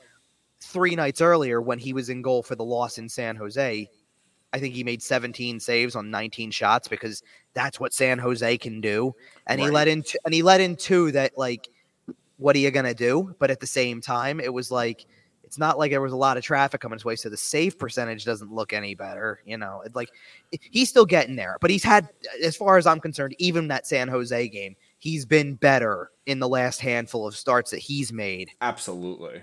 S2: three nights earlier, when he was in goal for the loss in San Jose, I think he made 17 saves on 19 shots because that's what San Jose can do. And he let in, t- and he let in two that like, what are you gonna do? But at the same time, it was like. It's not like there was a lot of traffic coming his way, so the save percentage doesn't look any better. You know, It, like he's still getting there, but he's had, as far as I'm concerned, even that San Jose game, he's been better in the last handful of starts that he's made
S1: Absolutely.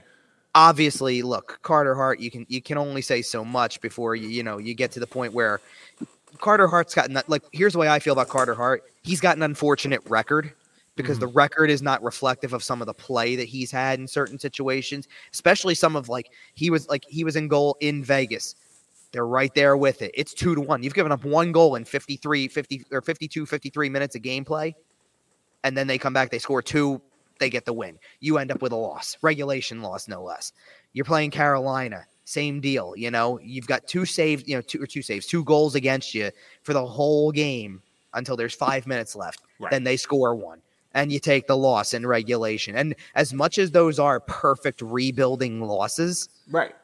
S2: obviously look carter hart you can you can only say so much before you you know you get to the point where carter hart's gotten that like here's the way i feel about carter hart he's got an unfortunate record because the mm-hmm. record is not reflective of some of the play that he's had in certain situations especially some of like he was like he was in goal in vegas they're right there with it it's two to one you've given up one goal in 53 50 or 52 53 minutes of gameplay and then they come back they score two they get the win. You end up with a loss, regulation loss, no less. You're playing Carolina, same deal. You know, you've got two saves, you know, two or two saves, two goals against you for the whole game until there's five minutes left.
S1: Right.
S2: Then they score one, and you take the loss in regulation. And as much as those are perfect rebuilding losses,
S1: Right.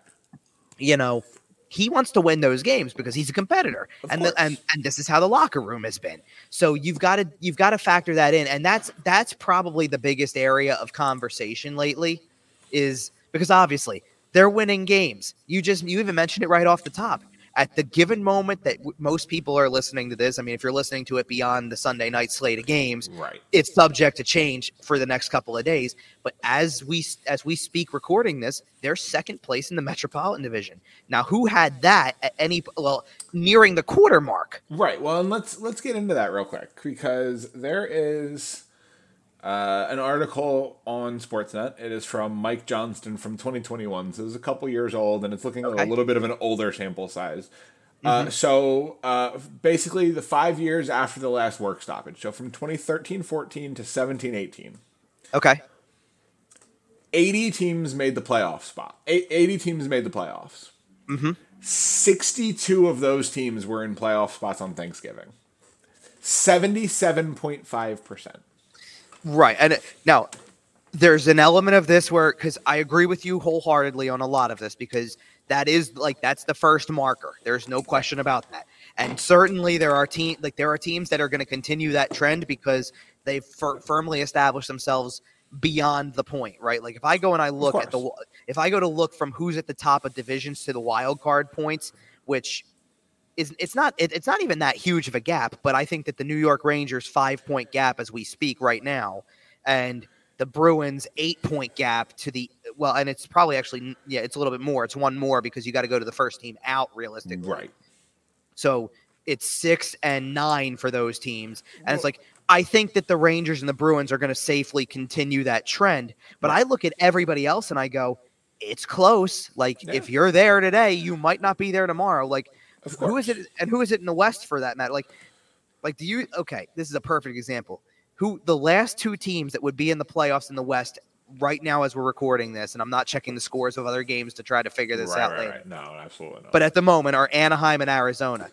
S2: you know, he wants to win those games because he's a competitor,
S1: Of
S2: and the, and and this is how the locker room has been. So you've got to you've got to factor that in, and that's that's probably the biggest area of conversation lately, is because obviously they're winning games. You just you even mentioned it right off the top. At the given moment that w- most people are listening to this, I mean, if you're listening to it beyond the Sunday night slate of games,
S1: Right.
S2: it's subject to change for the next couple of days. But as we as we speak, recording this, they're second place in the Metropolitan Division. Now, who had that at any well nearing the quarter mark?
S1: Right. Well, and let's let's get into that real quick because there is uh, an article on Sportsnet. It is from Mike Johnston from 2021, so it's a couple years old, and it's looking at
S2: Okay.
S1: a little bit of an older sample size. Uh, so uh, basically, the five years after the last work stoppage, so from 2013-14 to 17-18,
S2: Okay,
S1: 80 teams made the playoff spot. Eight- 80 teams made the playoffs.
S2: Mm-hmm.
S1: 62 of those teams were in playoff spots on Thanksgiving. 77.5%.
S2: right. And uh, now there's an element of this where because I agree with you wholeheartedly on a lot of this because that is like that's the first marker. There's no question about that. And certainly there are team like there are teams that are going to continue that trend because they've fir- firmly established themselves beyond the point, right? Like if I go and I look at the if I go to look from who's at the top of divisions to the wild card points, which is it's not it, it's not even that huge of a gap, but I think that the New York Rangers five point gap as we speak right now, and the Bruins eight point gap to the well, and it's probably actually yeah, it's a little bit more. It's one more because you got to go to the first team out realistically.
S1: Right.
S2: So it's six and nine for those teams. And it's like, I think that the Rangers and the Bruins are going to safely continue that trend. But I look at everybody else and I go, it's close. Like,
S1: Yeah.
S2: if you're there today, you might not be there tomorrow. Like,
S1: Of
S2: who is it? And who is it in the West for that matter? Like, like, do you, okay, this is a perfect example. Who the last two teams that would be in the playoffs in the West right now as we're recording this, and I'm not checking the scores of other games to try to figure this
S1: right,
S2: out
S1: right,
S2: later
S1: right. No, absolutely not.
S2: but at the moment are Anaheim and Arizona.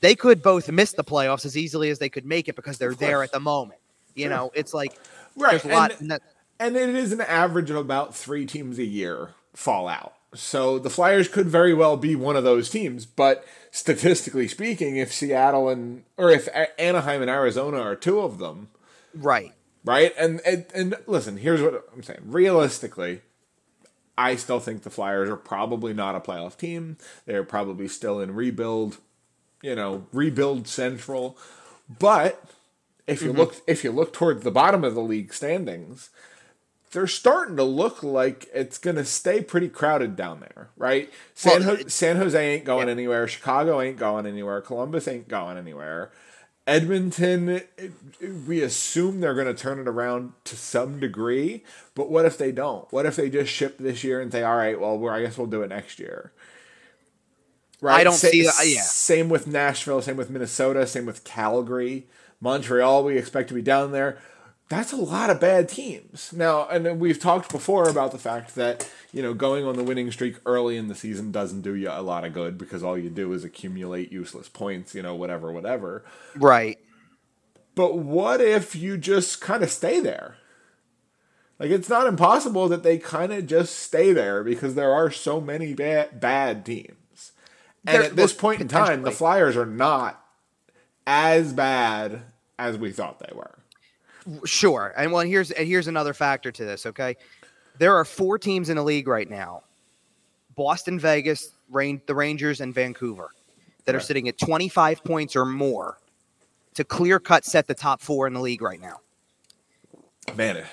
S2: They could both miss the playoffs as easily as they could make it because they're there at the moment. You
S1: Sure.
S2: know, it's like
S1: right.
S2: there's a lot.
S1: And,
S2: and that-
S1: and it is an average of about three teams a year fall out. So the Flyers could very well be one of those teams, but statistically speaking, if Seattle and or if Anaheim and Arizona are two of them,
S2: right.
S1: right? And, and and listen, here's what I'm saying. Realistically, I still think the Flyers are probably not a playoff team. They're probably still in rebuild, you know, rebuild central. But if you mm-hmm. look if you look towards the bottom of the league standings, they're starting to look like it's going to stay pretty crowded down there, right? San,
S2: Well,
S1: Ho- San Jose ain't going
S2: yeah.
S1: anywhere. Chicago ain't going anywhere. Columbus ain't going anywhere. Edmonton, it- it- we assume they're going to turn it around to some degree, but what if they don't? What if they just ship this year and say, "All right, well, we're, I guess we'll do it next year." Right?
S2: I don't
S1: Sa-
S2: see that- yeah.
S1: Same with Nashville. Same with Minnesota. Same with Calgary, Montreal. We expect to be down there. That's a lot of bad teams. Now, and we've talked before about the fact that you know going on the winning streak early in the season doesn't do you a lot of good because all you do is accumulate useless points. You know, whatever, whatever.
S2: Right.
S1: But what if you just kind of stay there? Like it's not impossible that they kind of just stay there because there are so many bad bad teams. And at this point in time, the. Flyers are not as bad as we thought they were.
S2: Sure. And well, here's and here's another factor to this. Okay, there are four teams in the league right now: Boston, Vegas, Rain, the Rangers, and Vancouver, that are
S1: Right.
S2: sitting at 25 points or more to clear cut set the top four in the league right now.
S1: Man,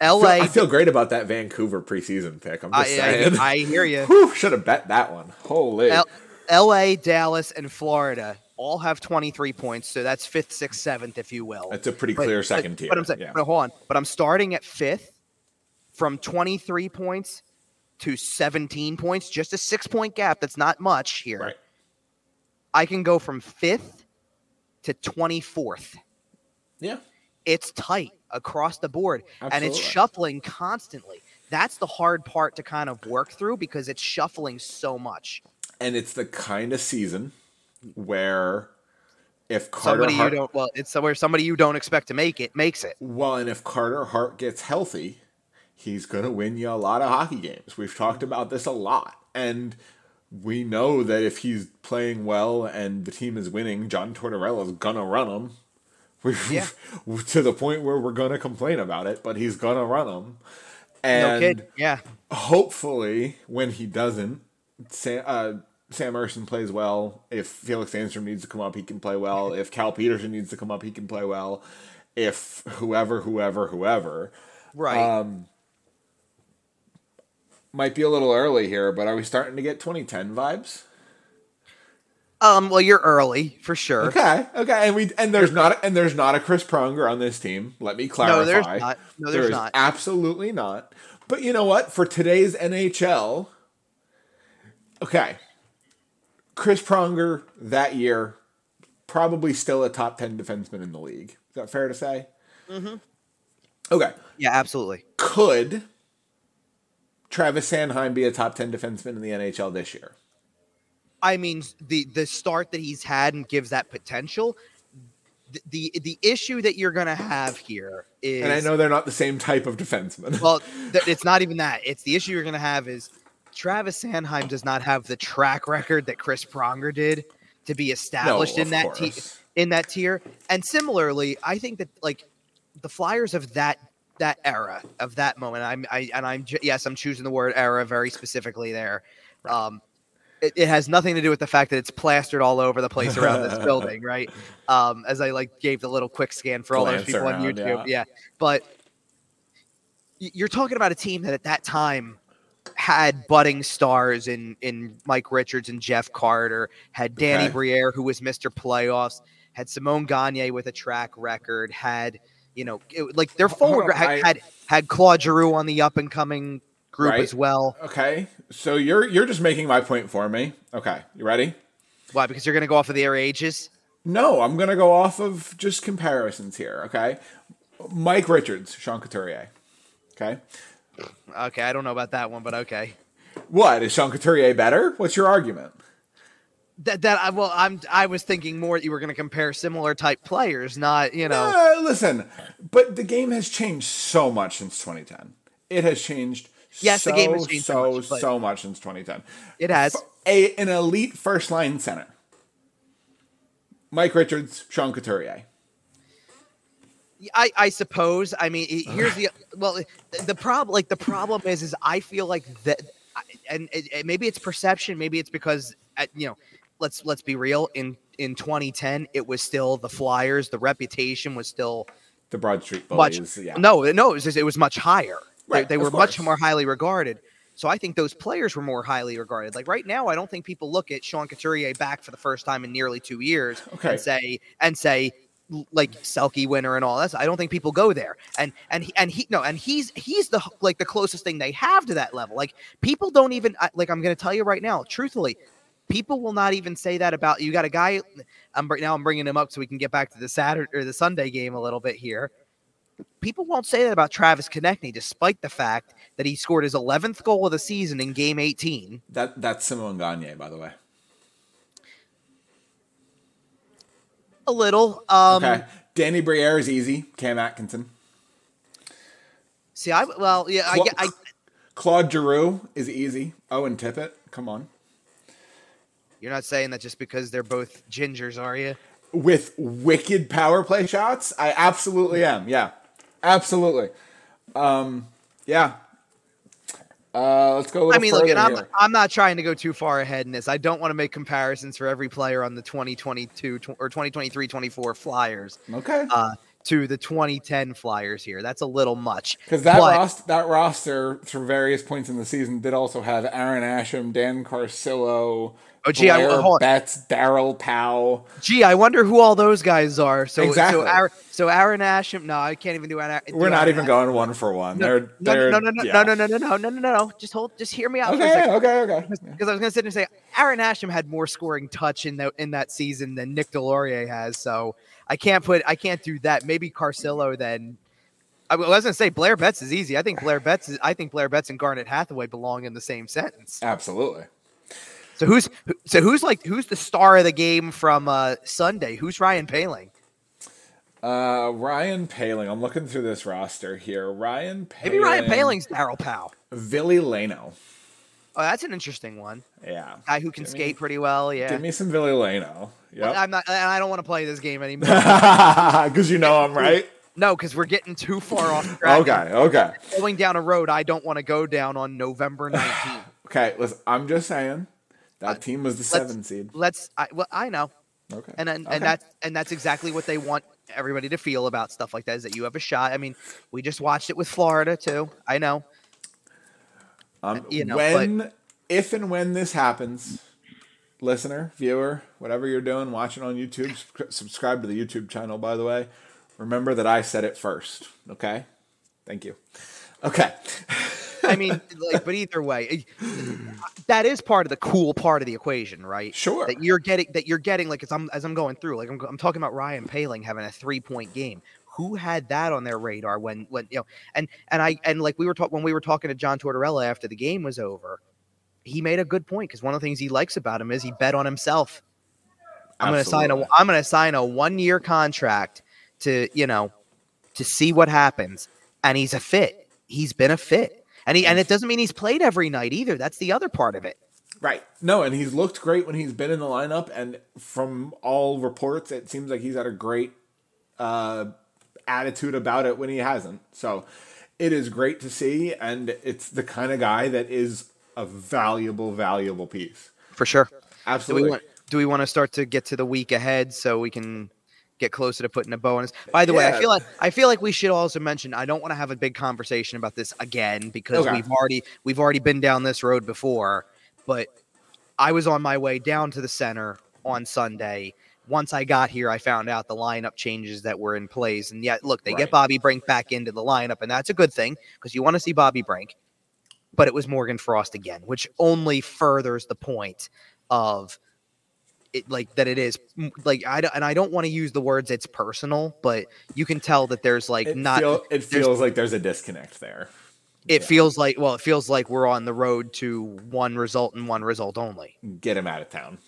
S1: I
S2: LA,
S1: feel, I feel great about that Vancouver preseason pick. I'm
S2: I,
S1: just saying.
S2: I, I hear you. <laughs>
S1: Should have bet that one. Holy.
S2: L- LA, Dallas, and Florida all have 23 points, so that's fifth, sixth, seventh, if you will.
S1: That's a pretty clear
S2: but-
S1: second tier.
S2: But I'm saying,
S1: yeah.
S2: but hold on. But I'm starting at fifth from 23 points to 17 points, just a six point gap. That's not much here.
S1: Right.
S2: I can go from fifth to 24th.
S1: Yeah.
S2: It's tight across the board and it's shuffling constantly. That's the hard part to kind of work through because it's shuffling so much.
S1: And it's the kind of season where if Carter
S2: Somebody
S1: Hart,
S2: you don't well, it's somewhere somebody you don't expect to make it makes it.
S1: well, and if Carter Hart gets healthy, he's gonna win you a lot of hockey games. We've talked about this a lot, and we know that if he's playing well and the team is winning, John Tortorella's gonna run him. <laughs> We
S2: Yeah. <laughs>
S1: to the point where we're gonna complain about it, but he's gonna run.
S2: No
S1: And
S2: kid. Yeah.
S1: hopefully, when he doesn't, Sam, uh, Sam Ersson plays well. If Felix Sandstrom needs to come up, he can play well. <laughs> If Cal Petersen needs to come up, he can play well. If whoever, whoever, whoever.
S2: Right.
S1: Um, might be a little early here, but are we starting to get 2010 vibes?
S2: Um, well, you're early for sure.
S1: Okay, okay, and we and there's not and there's not a Chris Pronger on this team. Let me clarify.
S2: No, there's not. No,
S1: There
S2: there's not.
S1: absolutely not. But you know what? For today's NHL, okay, Chris Pronger that year probably still a top ten defenseman in the league. Is that fair to say? Mm-hmm. Okay,
S2: Yeah, absolutely.
S1: could Travis Sanheim be a top ten defenseman in the NHL this year?
S2: I mean, the the start that he's had and gives that potential. The the, the issue that you're gonna have here is,
S1: And I know they're not the same type of defenseman.
S2: well, <laughs> th- it's not even that. It's the issue you're gonna have is Travis Sanheim does not have the track record that Chris Pronger did to be established
S1: No,
S2: in that te- in that tier. And similarly, I think that like the Flyers of that that era of that moment. I'm I and I'm yes, I'm choosing the word era very specifically there. Um, it, it has nothing to do with the fact that it's plastered all over the place around this <laughs> building, right? Um, as I like gave the little quick scan for all those people on YouTube,
S1: yeah.
S2: yeah. But you're talking about a team that at that time had budding stars in in Mike Richards and Jeff Carter, had Danny
S1: Okay.
S2: Briere, who was Mr. Playoffs, had Simon Gagne with a track record, had you know, it, like their
S1: oh,
S2: forward
S1: on,
S2: had,
S1: I-
S2: had had Claude Giroux on the up and coming group
S1: Right.
S2: as well.
S1: Okay, so you're you're just making my point for me. Okay, you ready?
S2: Why? Because you're going to go off of their ages.
S1: No, I'm gonna go off of just comparisons here. Okay, Mike Richards, Sean Couturier. Okay,
S2: Okay, I don't know about that one, but okay.
S1: what is Sean Couturier better? What's your argument?
S2: That that I well, I'm I was thinking more that you were going to compare similar type players, not you know.
S1: Uh, listen, but the game has changed so much since 2010. It has changed.
S2: Yes, the
S1: so,
S2: game has changed so
S1: so
S2: much,
S1: so much since 2010.
S2: It has.
S1: a an elite first line center. Mike Richards, Sean Couturier.
S2: I, I suppose. I mean, here's the well. The, problem, like the problem is, is I feel like that, and maybe it's perception. Maybe it's because uh, you know, let's let's be real. In in 2010, it was still the Flyers. The reputation was still
S1: The Broad Street
S2: much.
S1: Bullies. yeah.
S2: No, no, it was just, it was much higher. They,
S1: Right,
S2: they
S1: of
S2: were much more highly regarded. So I think those players were more highly regarded. Like right now, I don't think people look at Sean Couturier back for the first time in nearly two years
S1: Okay.
S2: and say and say like Selke winner and all that. I don't think people go there. And and he, and he no and he's he's the like the closest thing they have to that level. Like people don't even like I'm going to tell you right now, truthfully, people will not even say that about you. Got a guy. I'm now I'm bringing him up so we can get back to the Saturday or the Sunday game a little bit here. People won't say that about Travis Konecny, despite the fact that he scored his 11th goal of the season in Game 18.
S1: That that's Simon Gagne, by the way.
S2: A little. Um,
S1: Okay. Danny Briere is easy. Cam Atkinson.
S2: See, I well, yeah, I,
S1: Cla-
S2: get- I
S1: Claude Giroux is easy. Owen Tippett. Come on.
S2: you're not saying that just because they're both gingers, are you?
S1: With wicked power play shots, I absolutely am. Yeah, absolutely. Um, yeah. Uh, let's go.
S2: I mean, look, I'm
S1: here.
S2: I'm not trying to go too far ahead in this. I don't want to make comparisons for every player on the 2022 tw- or 2023-24 Flyers
S1: okay.
S2: uh, to the 2010 Flyers here. That's a little much.
S1: Because that
S2: but-
S1: roster, that roster, through various points in the season, did also have Aaron Asham, Dan Carcillo,
S2: Oh, gee, I-
S1: Blair
S2: hold on.
S1: Betts, Darroll Powe.
S2: Gee, I wonder who all those guys are. So,
S1: Exactly.
S2: so, Aaron, so Aaron Asham. No, I can't even do Aaron. do
S1: We're not
S2: Aaron
S1: even
S2: Asham.
S1: going one for one.
S2: No,
S1: they're,
S2: no,
S1: they're,
S2: no, no, no,
S1: yeah.
S2: no, no, no, no, no, no, no, no. Just hold. Just hear me out for a
S1: Okay,
S2: second.
S1: okay, okay.
S2: Because I was going to sit and say Aaron Asham had more scoring touch in that in that season than Nick Deslauriers has. So I can't put I can't do that. Maybe Carcillo then. I was going to say Blair Betts is easy. I think Blair Betts is, I think Blair Betts and Garnet Hathaway belong in the same sentence.
S1: Absolutely.
S2: So who's so who's like who's the star of the game from uh, Sunday? Who's Ryan Poehling?
S1: Uh, Ryan Poehling. I'm looking through this roster here. Ryan Poehling.
S2: Maybe Ryan Poehling's Darroll Powe.
S1: Ville Leino.
S2: Oh, that's an interesting one.
S1: Yeah.
S2: Guy who can
S1: Give me-
S2: skate pretty well. Yeah.
S1: Give me some Ville Leino. Yep.
S2: I'm not. and I don't want to play this game anymore. <laughs>
S1: Because you know I'm <laughs> right.
S2: no, because we're getting too far off track.
S1: Okay, okay.
S2: Going down a road I don't want to go down on November 19th. <sighs>
S1: Okay, listen, I'm just saying that team was the seven seed.
S2: Let's. I, well, I know,
S1: Okay.
S2: and and,
S1: Okay.
S2: and that's and that's exactly what they want everybody to feel about stuff like that. Is that you have a shot? I mean, we just watched it with Florida too. I know.
S1: Um,
S2: you know,
S1: when, if and when this happens, listener, viewer, whatever you're doing, watching on YouTube, subscribe to the YouTube channel, by the way. Remember that I said it first, okay? Thank you. Okay. <laughs>
S2: I mean, like, but either way, eh, that is part of the cool part of the equation, right?
S1: Sure.
S2: That you're getting that you're getting like as I'm as I'm going through, like I'm, I'm talking about Ryan Poehling having a three point game. Who had that on their radar when when you know and and I and like we were talking when we were talking to John Tortorella after the game was over, he made a good point because one of the things he likes about him is he bet on himself. I'm going to sign a. I'm going to sign a one year contract to you know to see what happens, and he's a fit. He's been a fit, and he and it doesn't mean he's played every night either. That's the other part of it.
S1: Right. No, and he's looked great when he's been in the lineup, and from all reports, it seems like he's had a great uh, attitude about it when he hasn't. So it is great to see, and it's the kind of guy that is a valuable, valuable piece.
S2: For sure. Do
S1: Absolutely.
S2: we want do we want to start to get to the week ahead so we can get closer to putting a bow on this? By the way, I feel like I feel like we should also mention I don't want to have a big conversation about this again because
S1: Okay.
S2: we've already we've already been down this road before, but I was on my way down to the center on Sunday. Once I got here, I found out the lineup changes that were in place. And yet, look, they
S1: Right.
S2: get Bobby Brink back into the lineup, and that's a good thing because you want to see Bobby Brink. But it was Morgan Frost again, which only furthers the point of it like that it is like I don't, and I don't want to use the words it's personal, but you can tell that there's like
S1: it,
S2: not
S1: feel, it feels like there's a disconnect there.
S2: it
S1: yeah.
S2: feels like well, it feels like we're on the road to one result and one result only.
S1: Get him out of town.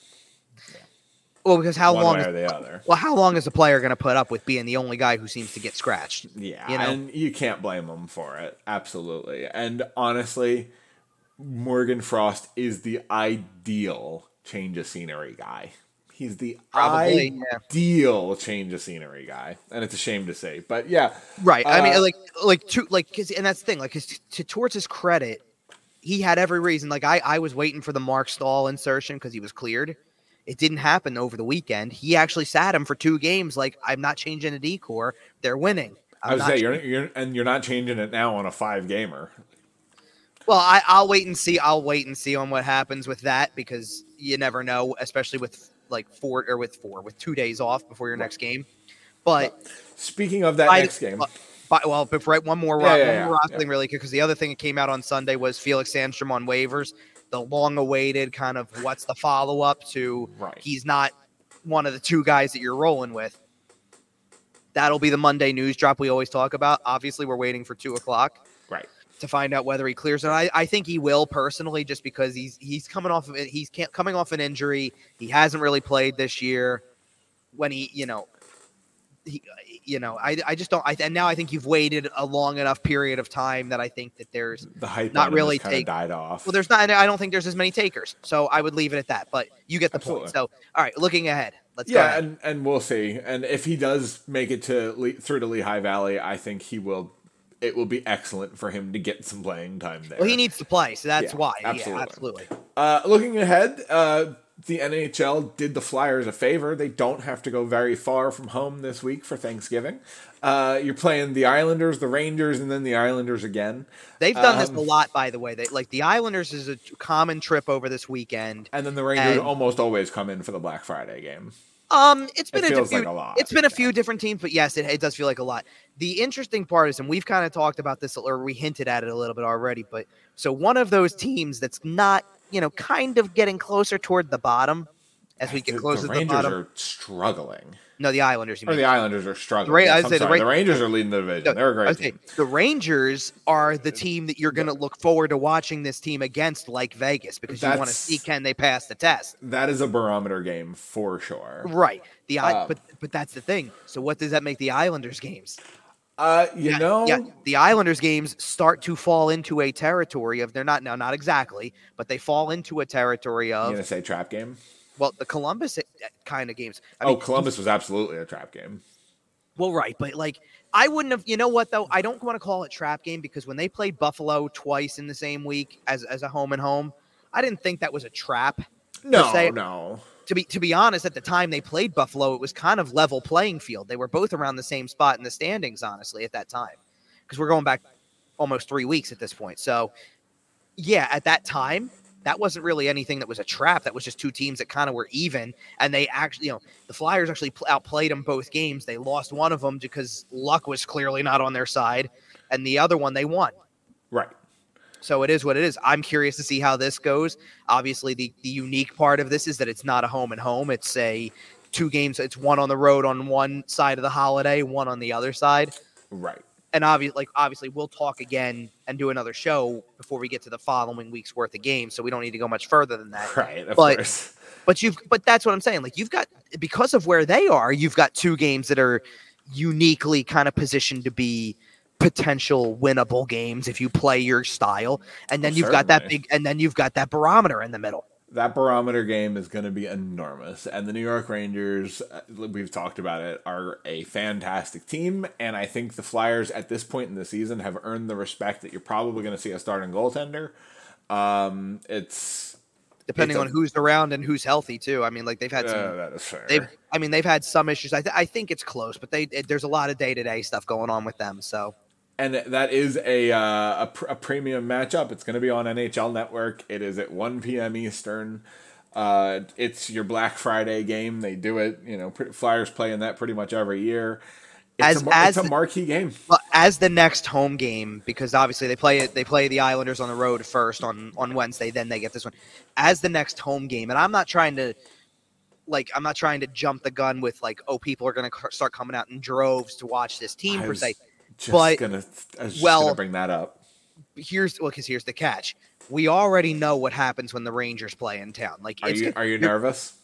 S2: Well, because how
S1: one
S2: long is,
S1: or the other.
S2: well, how long is the player going to put up with being the only guy who seems to get scratched?
S1: Yeah,
S2: you know?
S1: and you can't blame him for it. Absolutely. And honestly, Morgan Frost is the ideal change of scenery guy. He's the
S2: Probably, yeah.
S1: ideal change of scenery guy, and it's a shame to say, but yeah,
S2: Right. I mean,
S1: Uh,
S2: like, like, to, like, cause, and that's the thing. Like, to, towards his credit, he had every reason. Like, I, I was waiting for the Marc Staal insertion because he was cleared. It didn't happen over the weekend. He actually sat him for two games. Like, I'm not changing the decor. They're winning.
S1: I was say you're, you're and you're not changing it now on a five gamer.
S2: Well, I, I'll wait and see. I'll wait and see on what happens with that because you never know, especially with like four or with four with two days off before your next game. But
S1: speaking of that I, next game,
S2: but, well, before one more, yeah, yeah, one more yeah, yeah. really because the other thing that came out on Sunday was Felix Sandstrom on waivers, the long-awaited kind of what's the follow-up to right. he's not one of the two guys that you're rolling with. That'll be the Monday news drop we always talk about. Obviously, we're waiting for two o'clock.
S1: Right
S2: to find out whether he clears it. I, I think he will personally, just because he's he's coming off of it. He's coming off an injury. He hasn't really played this year. When he, you know, he, you know, I, I just don't. I, and now I think you've waited a long enough period of time that I think that there's
S1: the hype not really take, died off.
S2: Well, there's not. I don't think there's as many takers, so I would leave it at that. But you get the Absolutely. point. So, all right, looking ahead, let's go.
S1: yeah, and and we'll see. And if he does make it to through to Lehigh Valley, I think he will. It will be excellent for him to get some playing time there.
S2: Well, he needs to play, so that's yeah, why. Absolutely. Yeah, absolutely.
S1: Uh, looking ahead, uh, the NHL did the Flyers a favor. They don't have to go very far from home this week for Thanksgiving. Uh, you're playing the Islanders, the Rangers, and then the Islanders again.
S2: They've done um, this a lot, by the way. They like the Islanders is a common trip over this weekend,
S1: and then the Rangers and, almost always come in for the Black Friday game.
S2: Um, it's been it a, few, like a. It's been a few different teams, but yes, it, it does feel like a lot. The interesting part is, and we've kind of talked about this, or we hinted at it a little bit already, but so one of those teams that's not you know, kind of getting closer toward the bottom as we get the, closer the
S1: to
S2: the bottom.
S1: are struggling.
S2: No, the Islanders.
S1: or the Islanders are struggling. The, Ra- yes, say the, Ra- the, Rangers are leading the division. No, They're a great team.
S2: The Rangers are the team that you're going to look forward to watching this team against, like Vegas, because That's, you want to see can they pass the test.
S1: That is a barometer game for sure.
S2: Right. The um, but but that's the thing. So what does that make the Islanders games?
S1: Uh, you
S2: yeah,
S1: know,
S2: yeah, the Islanders games start to fall into a territory of they're not now not exactly, but they fall into a territory of.
S1: You gonna say trap game?
S2: Well, the Columbus eh, kind of games.
S1: I oh, mean, Columbus was absolutely a trap game.
S2: Well, right, but like I wouldn't have. You know what though? I don't want to call it trap game because when they played Buffalo twice in the same week as as a home and home, I didn't think that was a trap.
S1: No, no
S2: to be to be honest, at the time they played Buffalo, it was kind of level playing field. They were both around the same spot in the standings, honestly, at that time, because we're going back almost three weeks at this point. So, yeah, at that time, that wasn't really anything that was a trap. That was just two teams that kind of were even, and they actually, you know, the Flyers actually outplayed them both games. They lost one of them because luck was clearly not on their side, and the other one they won.
S1: Right.
S2: So it is what it is. I'm curious to see how this goes. Obviously, the, the unique part of this is that it's not a home and home. It's a two games. It's one on the road on one side of the holiday, one on the other side.
S1: Right.
S2: And obviously, like obviously, we'll talk again and do another show before we get to the following week's worth of games. So we don't need to go much further than that.
S1: Right. Of
S2: but,
S1: course. <laughs>
S2: But you've but that's what I'm saying. Like you've got because of where they are, you've got two games that are uniquely kind of positioned to be potential winnable games if you play your style. And oh, then you've got that big, and then you've got that barometer in the middle.
S1: That barometer game is going to be enormous. And the New York Rangers, uh, we've talked about it, are a fantastic team. And I think the Flyers at this point in the season have earned the respect that you're probably going to see a starting goaltender. Um, it's
S2: depending
S1: it's
S2: on who's around and who's healthy too. I mean, like they've had some.
S1: Uh, that is fair.
S2: They've, I mean, they've had some issues. I, th- I think it's close, but they it, there's a lot of day to day stuff going on with them. So
S1: and that is a uh, a, pr- a, premium matchup. It's going to be on NHL Network. It is at 1 p.m. Eastern. Uh, it's your Black Friday game. They do it. You know, Flyers play in that pretty much every year. It's as a, as it's a marquee game.
S2: Well, as the next home game, because obviously they play it. They play the Islanders on the road first on on Wednesday. Then they get this one as the next home game. And I'm not trying to like I'm not trying to jump the gun with like oh people are going to start coming out in droves to watch this team per se
S1: just but, gonna, I was just well, gonna bring that up.
S2: Here's well, because here's the catch: we already know what happens when the Rangers play in town. Like,
S1: are you are you nervous?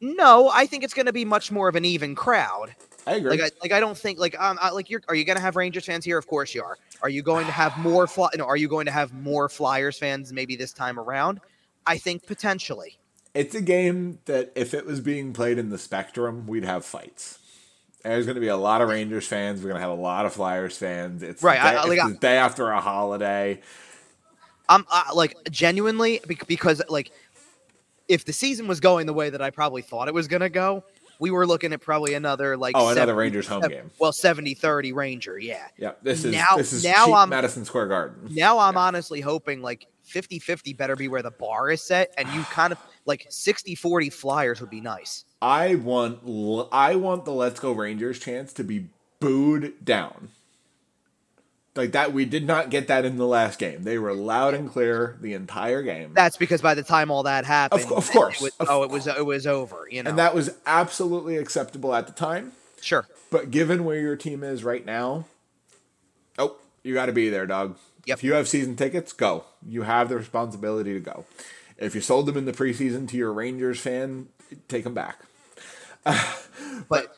S2: No, I think it's going to be much more of an even crowd.
S1: I agree.
S2: Like, I, like I don't think like um I, like you're are you going to have Rangers fans here? Of course you are. Are you going to have more fly? No, are you going to have more Flyers fans maybe this time around? I think potentially.
S1: It's a game that if it was being played in the Spectrum, we'd have fights. There's going to be a lot of Rangers fans. We're going to have a lot of Flyers fans. It's right. The day, I, like, it's the day after a holiday.
S2: I'm uh, like genuinely because like if the season was going the way that I probably thought it was going to go, we were looking at probably another like
S1: Oh, another
S2: 70
S1: Rangers home
S2: sev-
S1: game.
S2: Well, 70-30 Ranger, yeah.
S1: Yeah, this is
S2: Now-
S1: this is
S2: now I'm-
S1: Madison Square Garden.
S2: Now I'm honestly hoping like 50-50 better be where the bar is set and you kind of like 60-40 flyers would be nice.
S1: I want I want the Let's Go Rangers chance to be booed down. Like that, we did not get that in the last game. They were loud and clear the entire game,
S2: That's because by the time all that happened,
S1: Of- of course.
S2: it was,
S1: Of
S2: oh, it was it was over. You know,
S1: and that was absolutely acceptable at the time.
S2: sure.
S1: But given where your team is right now, oh, you got to be there, dog.
S2: Yep.
S1: If you have season tickets, go. You have the responsibility to go. If you sold them in the preseason to your Rangers fan, take them back.
S2: but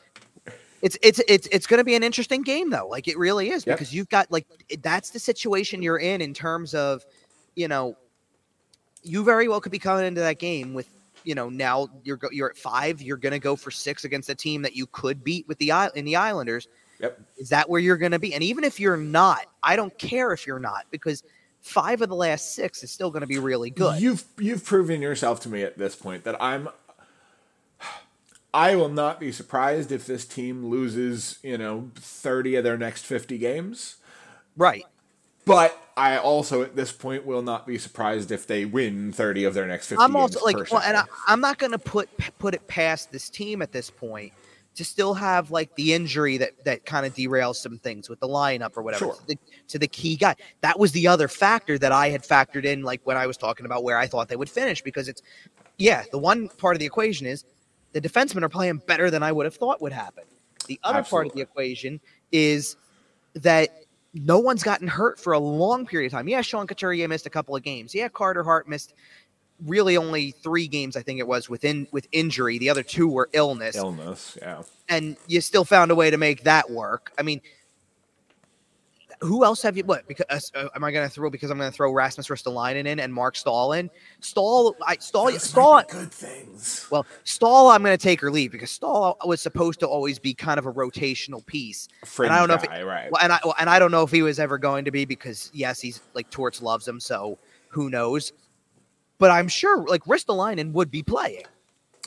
S2: it's it's it's it's going to be an interesting game though like it really is
S1: Yep.
S2: because you've got like that's the situation you're in in terms of you know you very well could be coming into that game with you know now you're go, you're at 5 you're going to go for 6 against a team that you could beat with the in the Islanders
S1: Yep.
S2: is that where you're going to be and even if you're not I don't care if you're not because 5 of the last 6 is still going to be really good
S1: You've you've proven yourself to me at this point that I'm I will not be surprised if this team loses, you know, 30 of their next 50 games.
S2: right
S1: But I also at this point will not be surprised if they win 30 of their next 50
S2: I'm also like, well, and I. I'm not going to put put it past this team at this point to still have like the injury that that kind of derails some things with the lineup or whatever
S1: Sure.
S2: to, the, to the key guy. That was the other factor that I had factored in, like when I was talking about where I thought they would finish, because it's yeah, the one part of the equation is the defensemen are playing better than I would have thought would happen. The other part of the equation is that no one's gotten hurt for a long period of time. Yeah, Sean Couturier missed a couple of games. Yeah, Carter Hart missed really only three games, I think it was, within with injury. The other two were illness,
S1: illness, yeah.
S2: and you still found a way to make that work. I mean, who else have you? What? Because uh, am I going to throw? Because I'm going to throw Rasmus Ristolainen in and Marc Staal in. Staal, I Staal,
S1: Those
S2: Staal.
S1: might good things.
S2: Well, Staal, I'm going to take or leave because Staal was supposed to always be kind of a rotational piece.
S1: Fringe
S2: I don't know if
S1: guy, right.
S2: Well, and I well, and I don't know if he was ever going to be because yes, he's like Torts loves him, so who knows? But I'm sure like Ristolainen would be playing.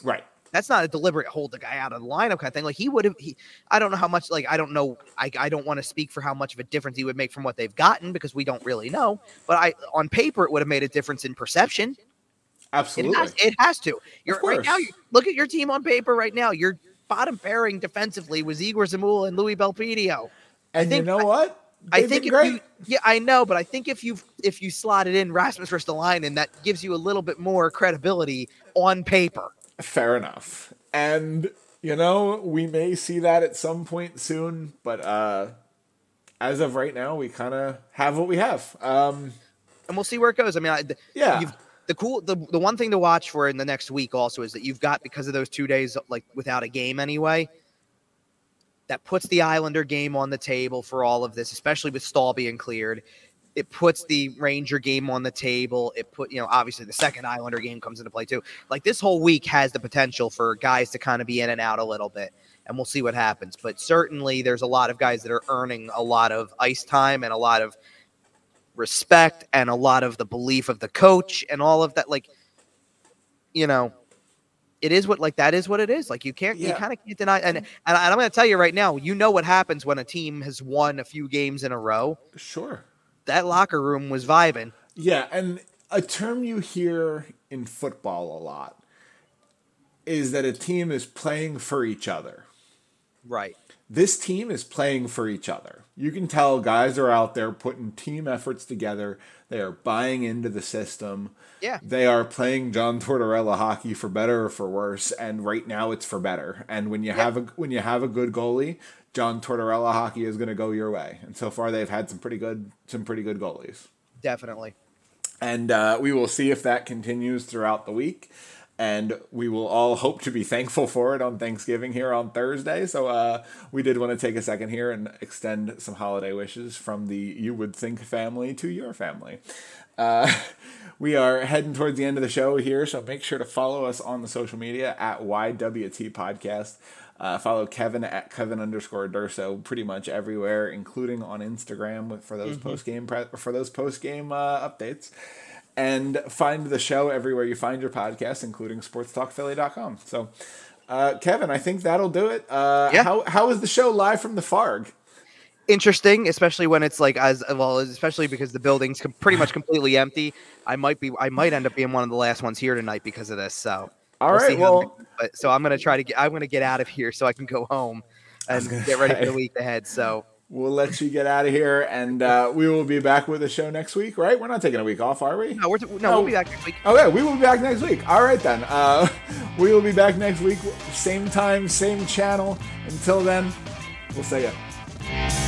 S1: Right.
S2: That's not a deliberate hold the guy out of the lineup kind of thing. Like he would have. He, I don't know how much. Like I don't know. I, I don't want to speak for how much of a difference he would make from what they've gotten because we don't really know. But I on paper it would have made a difference in perception. It
S1: Absolutely.
S2: has, it has to. You're right now. You, look at your team on paper right now. Your bottom pairing defensively was Egor Zamula and Louis Belpedio.
S1: and
S2: think-
S1: you know what?
S2: I
S1: They've
S2: think
S1: been
S2: if you, yeah, I know, but I think if you if you slotted in Rasmus Ristolainen, that gives you a little bit more credibility on paper.
S1: Fair enough. And you know, we may see that at some point soon, but uh as of right now, we kind of have what we have. Um
S2: and we'll see where it goes. I mean, I, the,
S1: Yeah.
S2: you've, the cool, the, the one thing to watch for in the next week also is that you've got because of those two days like without a game anyway. That puts the Islander game on the table for all of this, especially with Staal being cleared. It puts the Ranger game on the table. It put, you know, obviously the second Islander game comes into play too. Like this whole week has the potential for guys to kind of be in and out a little bit, and we'll see what happens. But certainly, there's a lot of guys that are earning a lot of ice time and a lot of respect and a lot of the belief of the coach and all of that like you know it is what like that is what it is like you can't you kind of can't deny and, mm. and i'm going to tell you right now you know what happens when a team has won a few games in a row?
S1: Sure.
S2: that locker room was vibing.
S1: Yeah, and a term you hear in football a lot is that a team is playing for each other.
S2: right
S1: This team is playing for each other. You can tell guys are out there putting team efforts together. They are buying into the system.
S2: Yeah.
S1: They are playing John Tortorella hockey for better or for worse, and right now it's for better. And when you have a when you have a good goalie, John Tortorella hockey is going to go your way. And so far they've had some pretty good some pretty good goalies.
S2: definitely
S1: And uh, we will see if that continues throughout the week. And we will all hope to be thankful for it on Thanksgiving here on Thursday. So uh, we did want to take a second here and extend some holiday wishes from the You Would Think family to your family. Uh, <laughs> we are heading towards the end of the show here, so make sure to follow us on the social media at YWT Podcast. Uh, follow Kevin at Kevin underscore Durso pretty much everywhere, including on Instagram for those post game pre- for those post game uh, updates. And find the show everywhere you find your podcast, including sportstalkphilly.com. So Uh, Kevin, I think that'll do it. Uh,
S2: Yeah.
S1: How how is the show live from the Farg?
S2: Interesting, especially when it's like as well, especially because the building's com- pretty much completely empty. I might be, I might end up being one of the last ones here tonight because of this. So,
S1: All
S2: we'll
S1: right. Well,
S2: but, so I'm gonna try to get, I'm gonna get out of here so I can go home and get ready
S1: say.
S2: for the week ahead. So,
S1: we'll let you get out of here, and uh, we will be back with the show next week. Right? We're not taking a week off, are we?
S2: no, we're, no,
S1: No.
S2: we'll be back next week.
S1: Okay, we will be back next week. All right then. Uh, <laughs> we will be back next week, same time, same channel. Until then, we'll say it.